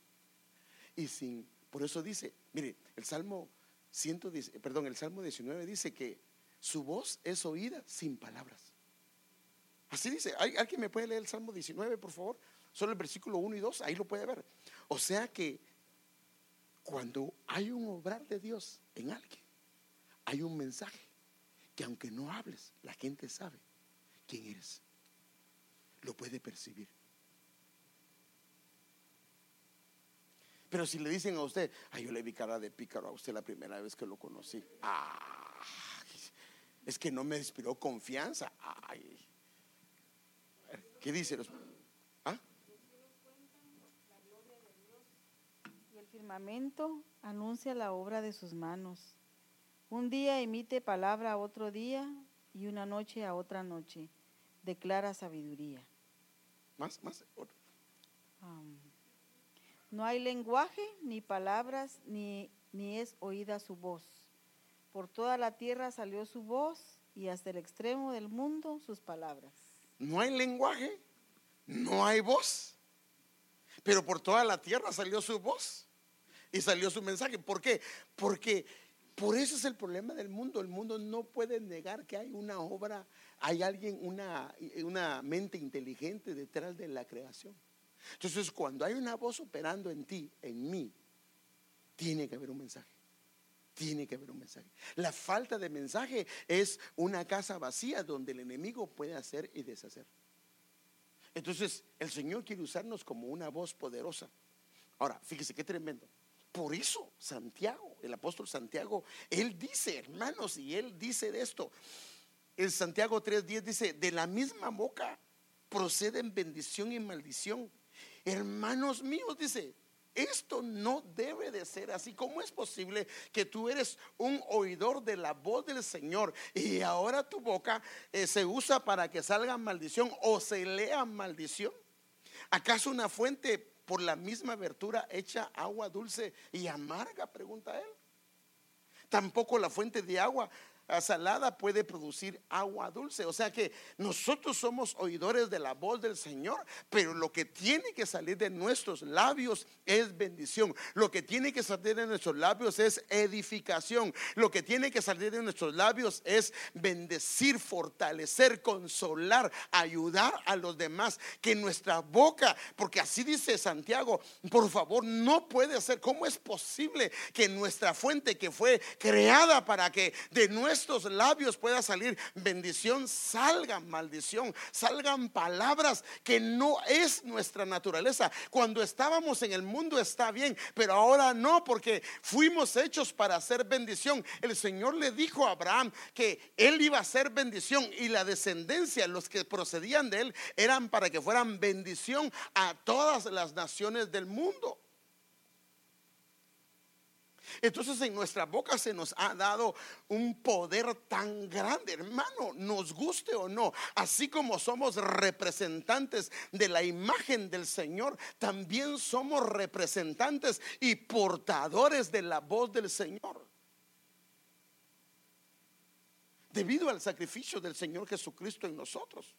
Y sin, por eso dice, mire, el Salmo 110, perdón, el Salmo 19 dice que su voz es oída sin palabras. Así dice, ¿alguien me puede leer el Salmo 19, por favor? Solo el versículo 1 y 2, ahí lo puede ver. O sea que cuando hay un obrar de Dios en alguien, hay un mensaje que aunque no hables, la gente sabe quién eres. Lo puede percibir. Pero si le dicen a usted, ay, yo le vi cara de pícaro a usted la primera vez que lo conocí. Ah, es que no me inspiró confianza. Ay. ¿Qué dice? ¿Ah? Y el firmamento anuncia la obra de sus manos. Un día emite palabra a otro día y una noche a otra noche. Declara sabiduría. Más, más. No hay lenguaje, ni palabras, ni, ni es oída su voz. Por toda la tierra salió su voz y hasta el extremo del mundo sus palabras. No hay lenguaje, no hay voz, pero por toda la tierra salió su voz y salió su mensaje. ¿Por qué? Porque por eso es el problema del mundo. El mundo no puede negar que hay una obra, hay alguien, una, una mente inteligente detrás de la creación. Entonces, cuando hay una voz operando en ti, en mí, tiene que haber un mensaje. Tiene que haber un mensaje. La falta de mensaje es una casa vacía donde el enemigo puede hacer y deshacer. Entonces, el Señor quiere usarnos como una voz poderosa. Ahora, fíjese qué tremendo. Por eso Santiago, el apóstol Santiago, él dice, hermanos, y él dice de esto. En Santiago 3:10 dice, de la misma boca proceden bendición y maldición. Hermanos míos, dice, esto no debe de ser así. ¿Cómo es posible que tú eres un oidor de la voz del Señor y ahora tu boca eh, se usa para que salga maldición o se lea maldición? ¿Acaso una fuente por la misma abertura echa agua dulce y amarga? Pregunta él. Tampoco la fuente de agua salada puede producir agua dulce. O sea que nosotros somos oidores de la voz del Señor, pero lo que tiene que salir de nuestros labios es bendición. Lo que tiene que salir de nuestros labios es edificación. Lo que tiene que salir de nuestros labios es bendecir, fortalecer, consolar, ayudar a los demás. Que nuestra boca, porque así dice Santiago, por favor, no puede ser. ¿Cómo es posible que nuestra fuente que fue creada para que de nuestra estos labios pueda salir bendición, salgan maldición, salgan palabras que no es nuestra naturaleza. Cuando estábamos en el mundo está bien, pero ahora no, porque fuimos hechos para hacer bendición. El Señor le dijo a Abraham que él iba a ser bendición y la descendencia, los que procedían de él, eran para que fueran bendición a todas las naciones del mundo. Entonces en nuestra boca se nos ha dado un poder tan grande, hermano, nos guste o no. Así como somos representantes de la imagen del Señor, también somos representantes y portadores de la voz del Señor. Debido al sacrificio del Señor Jesucristo en nosotros.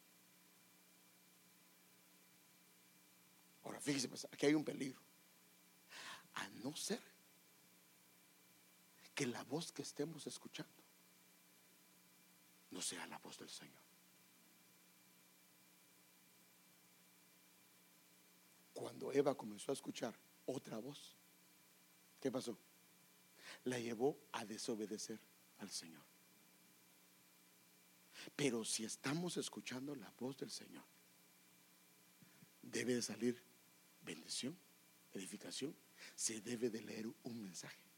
Ahora, fíjese, pues, aquí hay un peligro. A no ser que la voz que estemos escuchando no sea la voz del Señor. Cuando Eva comenzó a escuchar otra voz, ¿qué pasó? La llevó a desobedecer al Señor. Pero si estamos escuchando la voz del Señor, debe de salir bendición, edificación, se debe de leer un mensaje.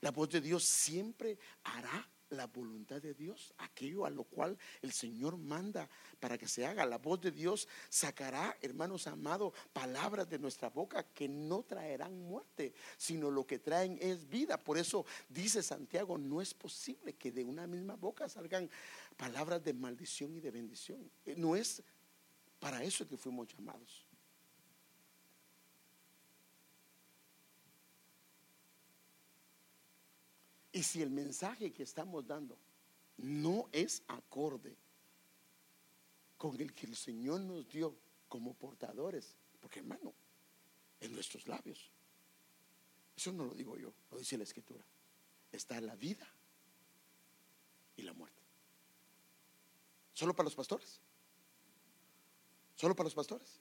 La voz de Dios siempre hará la voluntad de Dios, aquello a lo cual el Señor manda para que se haga. La voz de Dios sacará, hermanos amados, palabras de nuestra boca que no traerán muerte, sino lo que traen es vida. Por eso dice Santiago, no es posible que de una misma boca salgan palabras de maldición y de bendición. Eh, no es para eso que fuimos llamados. Y si el mensaje que estamos dando no es acorde con el que el Señor nos dio como portadores, porque hermano, en nuestros labios, eso no lo digo yo, lo dice la Escritura, está la vida y la muerte. ¿Solo para los pastores? ¿Solo para los pastores?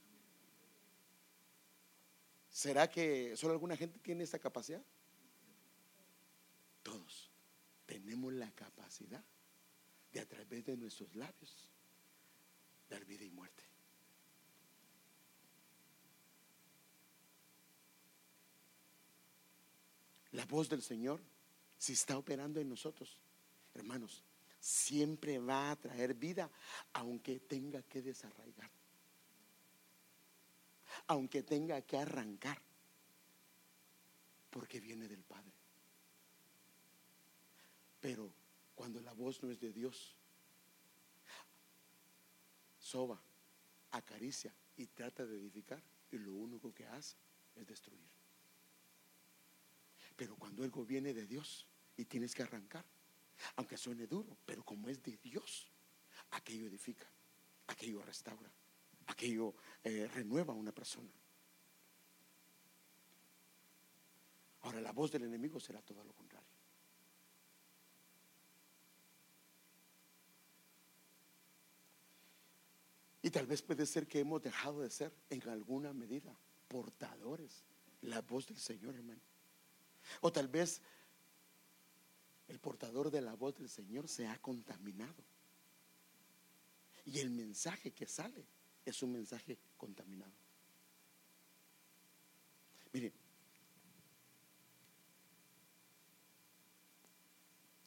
¿Será que solo alguna gente tiene esta capacidad? Todos tenemos la capacidad de a través de nuestros labios dar vida y muerte. La voz del Señor, si está operando en nosotros, hermanos, siempre va a traer vida, aunque tenga que desarraigar, aunque tenga que arrancar, porque viene del Padre. Pero cuando la voz no es de Dios, soba, acaricia y trata de edificar y lo único que hace es destruir. Pero cuando algo viene de Dios y tienes que arrancar, aunque suene duro, pero como es de Dios, aquello edifica, aquello restaura, aquello eh, renueva a una persona. Ahora la voz del enemigo será todo lo contrario. Y tal vez puede ser que hemos dejado de ser en alguna medida portadores la voz del Señor, hermano. O tal vez el portador de la voz del Señor se ha contaminado. Y el mensaje que sale es un mensaje contaminado. Mire,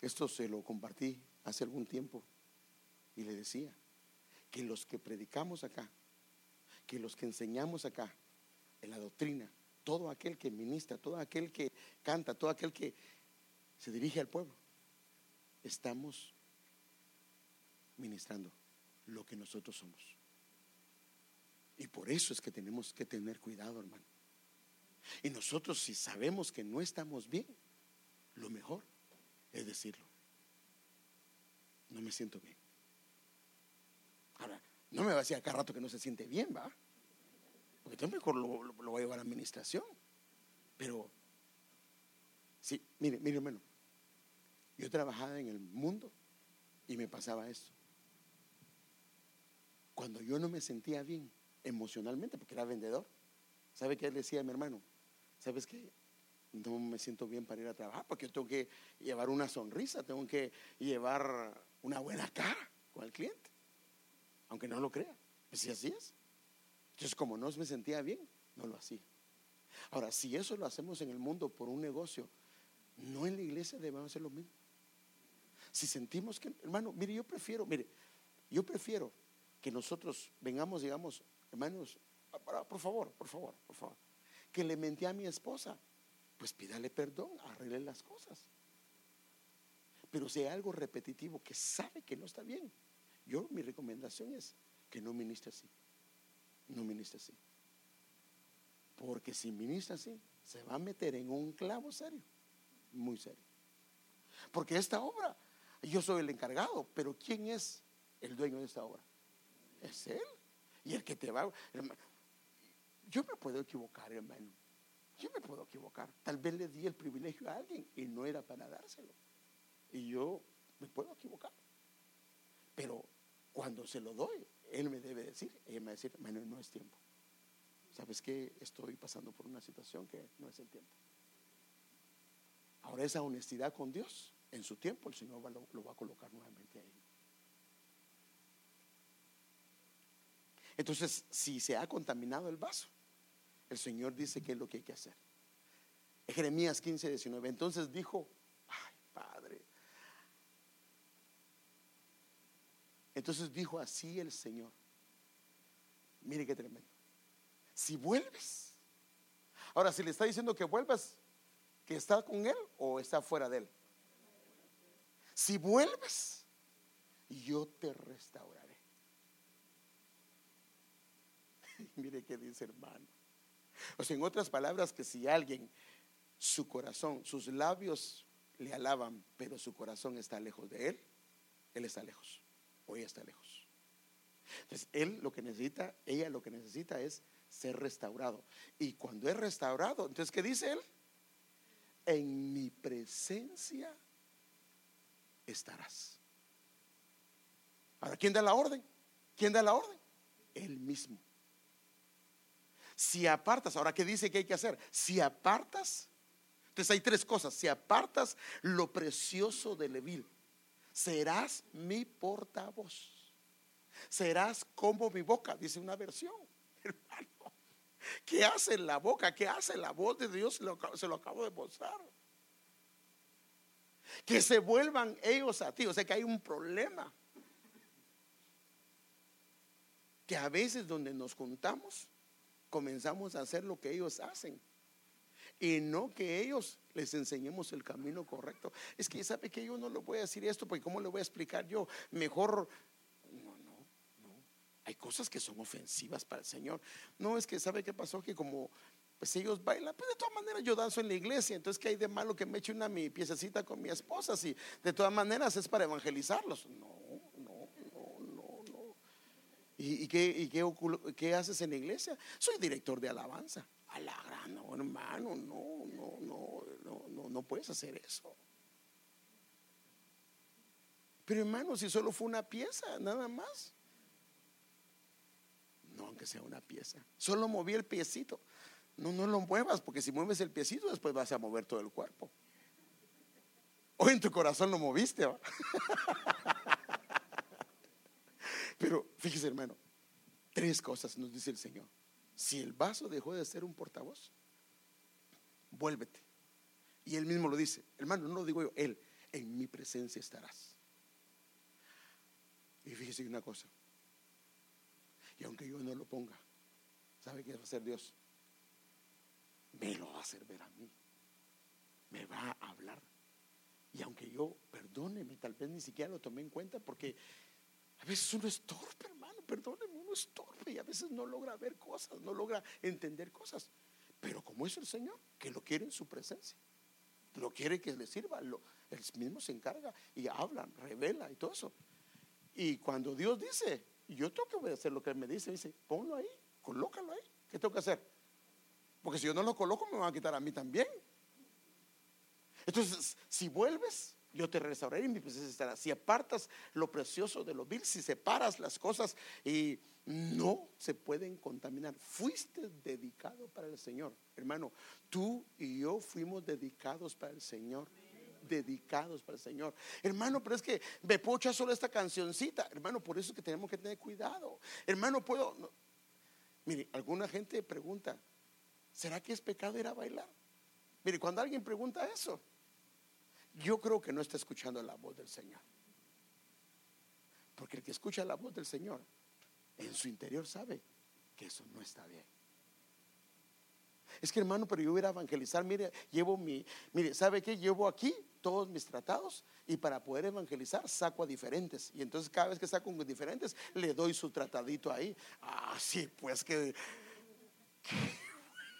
esto se lo compartí hace algún tiempo y le decía, que los que predicamos acá, que los que enseñamos acá en la doctrina, todo aquel que ministra, todo aquel que canta, todo aquel que se dirige al pueblo, estamos ministrando lo que nosotros somos. Y por eso es que tenemos que tener cuidado, hermano. Y nosotros si sabemos que no estamos bien, lo mejor es decirlo. No me siento bien. Ahora, no me va a decir acá rato que no se siente bien, ¿va? Porque entonces mejor lo, lo, voy a llevar a la administración. Pero, sí, mire, mire, hermano. Yo trabajaba en el mundo y me pasaba esto. Cuando yo no me sentía bien emocionalmente, porque era vendedor, ¿sabe qué decía a mi hermano? ¿Sabes qué? No me siento bien para ir a trabajar porque yo tengo que llevar una sonrisa, tengo que llevar una buena cara con el cliente aunque no lo crea. Pues si así es. Entonces, como no me sentía bien, no lo hacía. Ahora, si eso lo hacemos en el mundo por un negocio, no en la iglesia debemos hacer lo mismo. Si sentimos que, hermano, mire, yo prefiero, mire, yo prefiero que nosotros vengamos, digamos, hermanos, por favor, por favor, por favor, que le mentí a mi esposa, pues pídale perdón, arregle las cosas. Pero si hay algo repetitivo que sabe que no está bien, yo, mi recomendación es que no ministre así. No ministre así. Porque si ministra así, se va a meter en un clavo serio, muy serio. Porque esta obra, yo soy el encargado, pero ¿quién es el dueño de esta obra? Es Él. Y el que te va... yo me puedo equivocar, hermano. Yo me puedo equivocar. Tal vez le di el privilegio a alguien y no era para dárselo. Y yo me puedo equivocar. Pero cuando se lo doy, él me debe decir, ella me va a decir, no es tiempo. ¿Sabes que Estoy pasando por una situación que no es el tiempo. Ahora esa honestidad con Dios, en su tiempo el Señor lo, lo va a colocar nuevamente ahí. Entonces, si se ha contaminado el vaso, el Señor dice que es lo que hay que hacer. Jeremías 15, 19. Entonces dijo, ay Padre, Entonces dijo así el Señor. Mire qué tremendo. Si vuelves. Ahora, si le está diciendo que vuelvas, que está con él o está fuera de él. Si vuelves, yo te restauraré. Mire qué dice hermano. O sea, en otras palabras, que si alguien, su corazón, sus labios le alaban, pero su corazón está lejos de él, él está lejos ella está lejos. Entonces, él lo que necesita, ella lo que necesita es ser restaurado. Y cuando es restaurado, entonces, ¿qué dice él? En mi presencia estarás. Ahora, ¿quién da la orden? ¿Quién da la orden? Él mismo. Si apartas, ahora, ¿qué dice que hay que hacer? Si apartas, entonces hay tres cosas. Si apartas lo precioso de Levil, serás mi portavoz. Serás como mi boca, dice una versión, hermano. ¿Qué hace la boca? ¿Qué hace la voz de Dios? Se lo acabo de mostrar. Que se vuelvan ellos a ti. O sea que hay un problema. Que a veces donde nos juntamos, comenzamos a hacer lo que ellos hacen y no que ellos les enseñemos el camino correcto. Es que sabe que yo no le voy a decir esto, porque ¿cómo le voy a explicar yo? Mejor, no, no, no. Hay cosas que son ofensivas para el Señor. No es que sabe qué pasó, que como pues ellos bailan, pues de todas maneras yo danzo en la iglesia, entonces ¿qué hay de malo que me eche una mi piececita con mi esposa? Si de todas maneras es para evangelizarlos. No, no, no, no, no. ¿Y, qué, y qué, qué haces en la iglesia? Soy director de alabanza. A hermano, no, no, no, no, no, no puedes hacer eso. Pero hermano, si solo fue una pieza, nada más. No, aunque sea una pieza. Solo moví el piecito. No, no lo muevas, porque si mueves el piecito, después vas a mover todo el cuerpo. O en tu corazón lo moviste. Pero fíjese, hermano, tres cosas nos dice el Señor. Si el vaso dejó de ser un portavoz, vuélvete. Y él mismo lo dice, hermano, no lo digo yo, él, en mi presencia estarás. Y fíjese una cosa, y aunque yo no lo ponga, ¿sabe qué va a hacer Dios? Me lo va a hacer ver a mí, me va a hablar. Y aunque yo, perdóneme, tal vez ni siquiera lo tomé en cuenta porque a veces uno es torpe, hermano, perdóneme, uno es torpe y a veces no logra ver cosas, no logra entender cosas. Pero como es el Señor, que lo quiere en su presencia, lo quiere que le sirva, lo, él mismo se encarga y habla, revela y todo eso. Y cuando Dios dice, yo tengo que obedecer lo que Él me dice, dice, ponlo ahí, colócalo ahí, ¿qué tengo que hacer? Porque si yo no lo coloco, me van a quitar a mí también. Entonces, si vuelves, yo te restauraré y mi presencia estará. Si apartas lo precioso de lo vil, si separas las cosas y no se pueden contaminar. Fuiste dedicado para el Señor. Hermano, tú y yo fuimos dedicados para el Señor. Dedicados para el Señor. Hermano, pero es que me puedo echar solo esta cancioncita. Hermano, por eso es que tenemos que tener cuidado. Hermano, puedo. Mire, alguna gente pregunta: ¿será que es pecado ir a bailar? Mire, cuando alguien pregunta eso, yo creo que no está escuchando la voz del Señor. Porque el que escucha la voz del Señor en su interior sabe que eso no está bien. Es que hermano, pero yo voy a evangelizar, mire, llevo mi, mire, ¿sabe qué? Llevo aquí todos mis tratados y para poder evangelizar saco a diferentes. Y entonces cada vez que saco a diferentes, le doy su tratadito ahí. Ah, sí, pues que...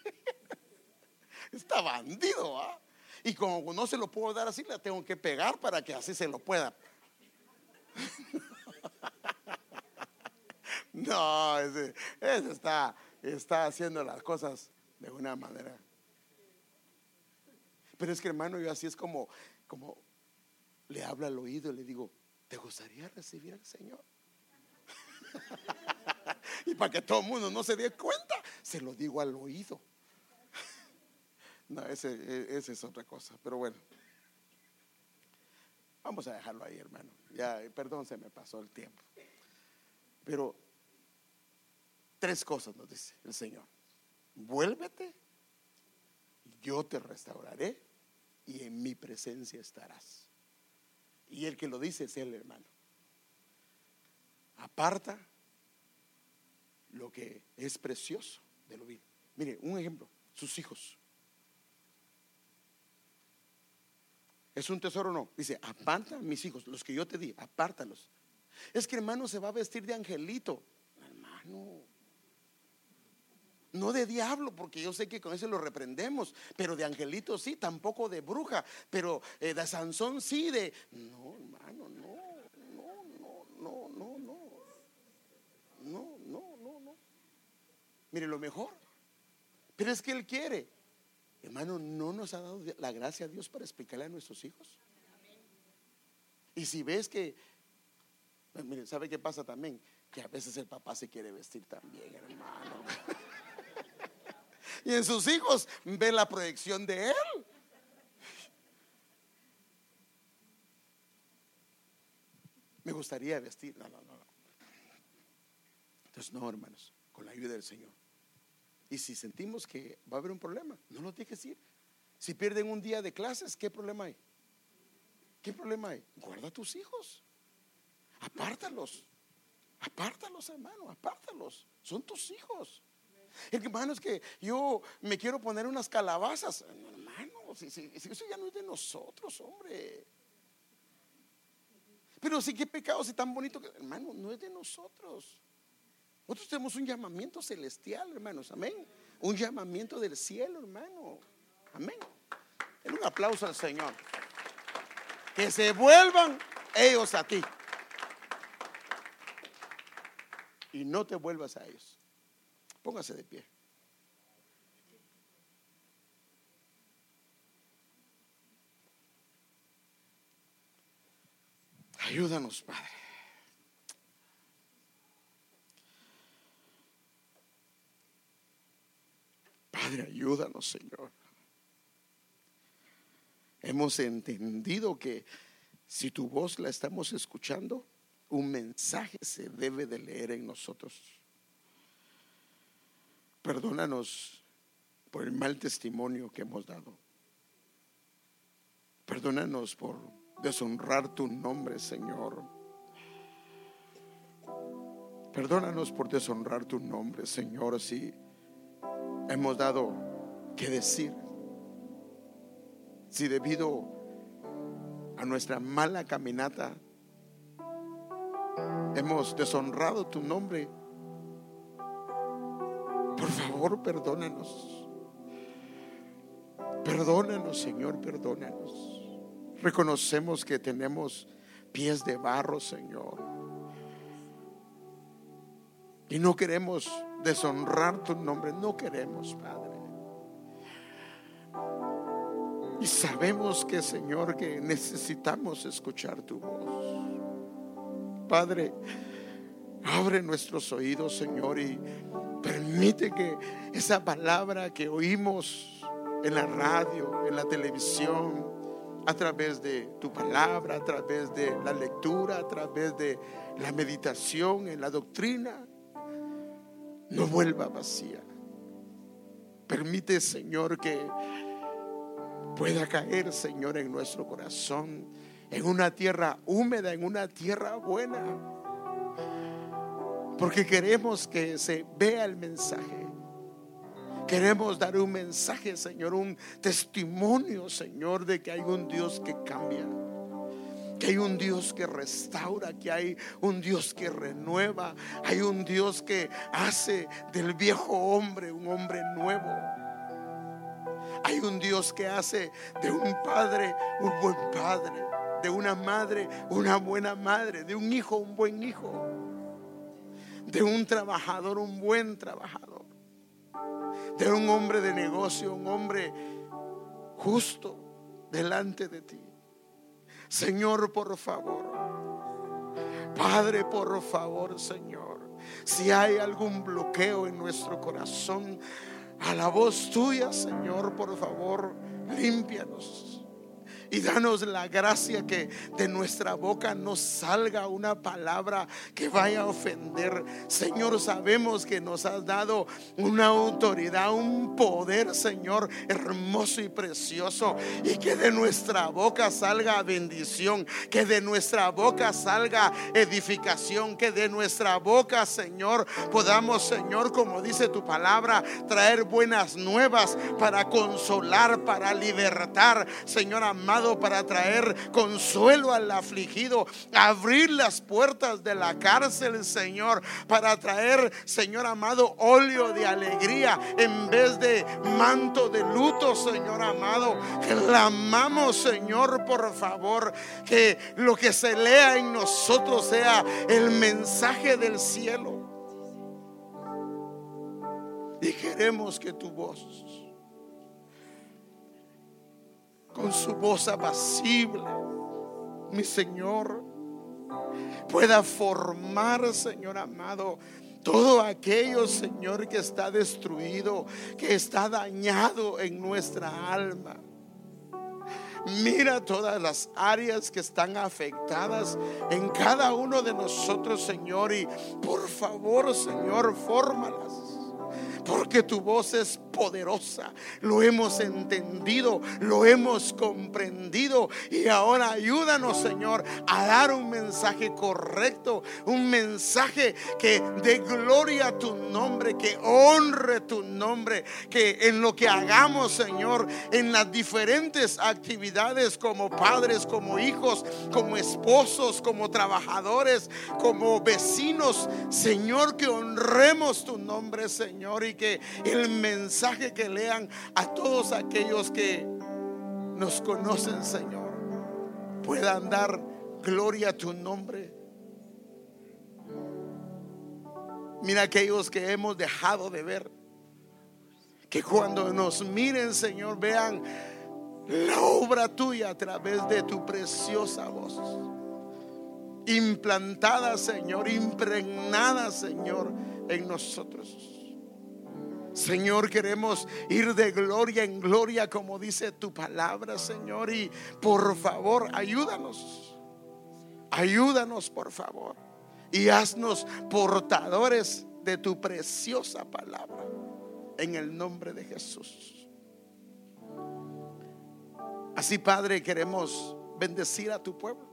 está bandido, ¿ah? Y como no se lo puedo dar así, la tengo que pegar para que así se lo pueda. No, ese, está, está haciendo las cosas de una manera. Pero es que hermano, yo así es como, como le habla al oído y le digo, ¿te gustaría recibir al Señor? y para que todo el mundo no se dé cuenta, se lo digo al oído. No, ese, e, ese es otra cosa, pero bueno. Vamos a dejarlo ahí, hermano. Ya, perdón, se me pasó el tiempo. Pero tres cosas nos dice el Señor. Vuélvete, yo te restauraré y en mi presencia estarás. Y el que lo dice es el hermano. aparta lo que es precioso de lo vil. Mire, un ejemplo, sus hijos. ¿Es un tesoro o no? Dice, aparta mis hijos, los que yo te di, apártalos. Es que hermano se va a vestir de angelito. Hermano, no de diablo, porque yo sé que con eso lo reprendemos, pero de angelito sí, tampoco de bruja, pero eh, de Sansón sí, de... No, hermano, no, no, no, no, no, no. No, no, no, no. Mire, lo mejor. Pero es que Él quiere. Hermano, ¿no nos ha dado la gracia a Dios para explicarle a nuestros hijos? Y si ves que, mire, ¿sabe qué pasa también? Que a veces el papá se quiere vestir también, hermano. y en sus hijos ve la proyección de Él. Me gustaría vestir. No, no, no. Entonces, no, hermanos, con la ayuda del Señor. Y si sentimos que va a haber un problema, no lo dejes ir. Si pierden un día de clases, ¿qué problema hay? ¿Qué problema hay? Guarda a tus hijos. Apártalos. Apártalos, hermano, apártalos. Son tus hijos. Hermano, es que yo me quiero poner unas calabazas. Hermano, si, eso ya no es de nosotros, hombre. Pero sí, qué pecado, si tan bonito que, hermano, no es de nosotros. Nosotros tenemos un llamamiento celestial, hermanos. Amén. Un llamamiento del cielo, hermano. Amén. En un aplauso al Señor. Que se vuelvan ellos a ti. Y no te vuelvas a ellos. Póngase de pie. Ayúdanos, Padre. Padre, ayúdanos, Señor. Hemos entendido que si tu voz la estamos escuchando, un mensaje se debe de leer en nosotros. Perdónanos por el mal testimonio que hemos dado. Perdónanos por deshonrar tu nombre, Señor. Perdónanos por deshonrar tu nombre, Señor, si hemos dado que decir. Si debido a nuestra mala caminata hemos deshonrado tu nombre, por favor perdónanos. Perdónanos, Señor, perdónanos. Reconocemos que tenemos pies de barro, Señor. Y no queremos deshonrar tu nombre, no queremos, Padre. Y sabemos que, Señor, que necesitamos escuchar tu voz. Padre, abre nuestros oídos, Señor, y permite que esa palabra que oímos en la radio, en la televisión, a través de tu palabra, a través de la lectura, a través de la meditación, en la doctrina, no vuelva vacía. Permite, Señor, que pueda caer, Señor, en nuestro corazón, en una tierra húmeda, en una tierra buena. Porque queremos que se vea el mensaje. Queremos dar un mensaje, Señor, un testimonio, Señor, de que hay un Dios que cambia que hay un Dios que restaura, que hay un Dios que renueva, hay un Dios que hace del viejo hombre un hombre nuevo. Hay un Dios que hace de un padre un buen padre, de una madre una buena madre, de un hijo un buen hijo, de un trabajador un buen trabajador, de un hombre de negocio un hombre justo delante de ti. Señor, por favor. Padre, por favor, Señor. Si hay algún bloqueo en nuestro corazón, a la voz tuya, Señor, por favor, límpianos. Y danos la gracia que de nuestra boca no salga una palabra que vaya a ofender. Señor, sabemos que nos has dado una autoridad, un poder, Señor, hermoso y precioso. Y que de nuestra boca salga bendición, que de nuestra boca salga edificación, que de nuestra boca, Señor, podamos, Señor, como dice tu palabra, traer buenas nuevas para consolar, para libertar, Señor amado para traer consuelo al afligido, abrir las puertas de la cárcel, Señor, para traer, Señor amado, óleo de alegría en vez de manto de luto, Señor amado. Clamamos, Señor, por favor, que lo que se lea en nosotros sea el mensaje del cielo. Y queremos que tu voz con su voz apacible, mi Señor, pueda formar, Señor amado, todo aquello, Señor, que está destruido, que está dañado en nuestra alma. Mira todas las áreas que están afectadas en cada uno de nosotros, Señor, y por favor, Señor, fórmalas porque tu voz es poderosa. Lo hemos entendido, lo hemos comprendido y ahora ayúdanos, Señor, a dar un mensaje correcto, un mensaje que dé gloria a tu nombre, que honre tu nombre, que en lo que hagamos, Señor, en las diferentes actividades como padres, como hijos, como esposos, como trabajadores, como vecinos, Señor, que honremos tu nombre, Señor, que el mensaje que lean a todos aquellos que nos conocen, Señor, puedan dar gloria a tu nombre. Mira aquellos que hemos dejado de ver. Que cuando nos miren, Señor, vean la obra tuya a través de tu preciosa voz. Implantada, Señor, impregnada, Señor, en nosotros. Señor, queremos ir de gloria en gloria, como dice tu palabra, Señor. Y por favor, ayúdanos. Ayúdanos, por favor. Y haznos portadores de tu preciosa palabra. En el nombre de Jesús. Así, Padre, queremos bendecir a tu pueblo.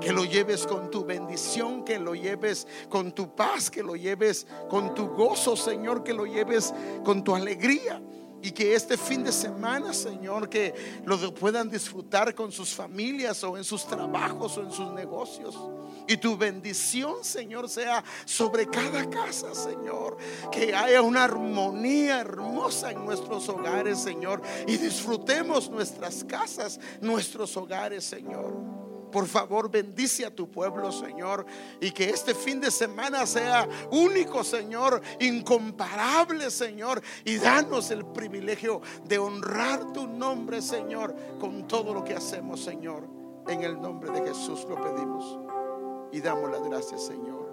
Que lo lleves con tu bendición, que lo lleves con tu paz, que lo lleves con tu gozo, Señor, que lo lleves con tu alegría. Y que este fin de semana, Señor, que lo puedan disfrutar con sus familias o en sus trabajos o en sus negocios. Y tu bendición, Señor, sea sobre cada casa, Señor. Que haya una armonía hermosa en nuestros hogares, Señor. Y disfrutemos nuestras casas, nuestros hogares, Señor. Por favor, bendice a tu pueblo, Señor. Y que este fin de semana sea único, Señor, incomparable, Señor. Y danos el privilegio de honrar tu nombre, Señor, con todo lo que hacemos, Señor. En el nombre de Jesús lo pedimos. Y damos las gracias, Señor.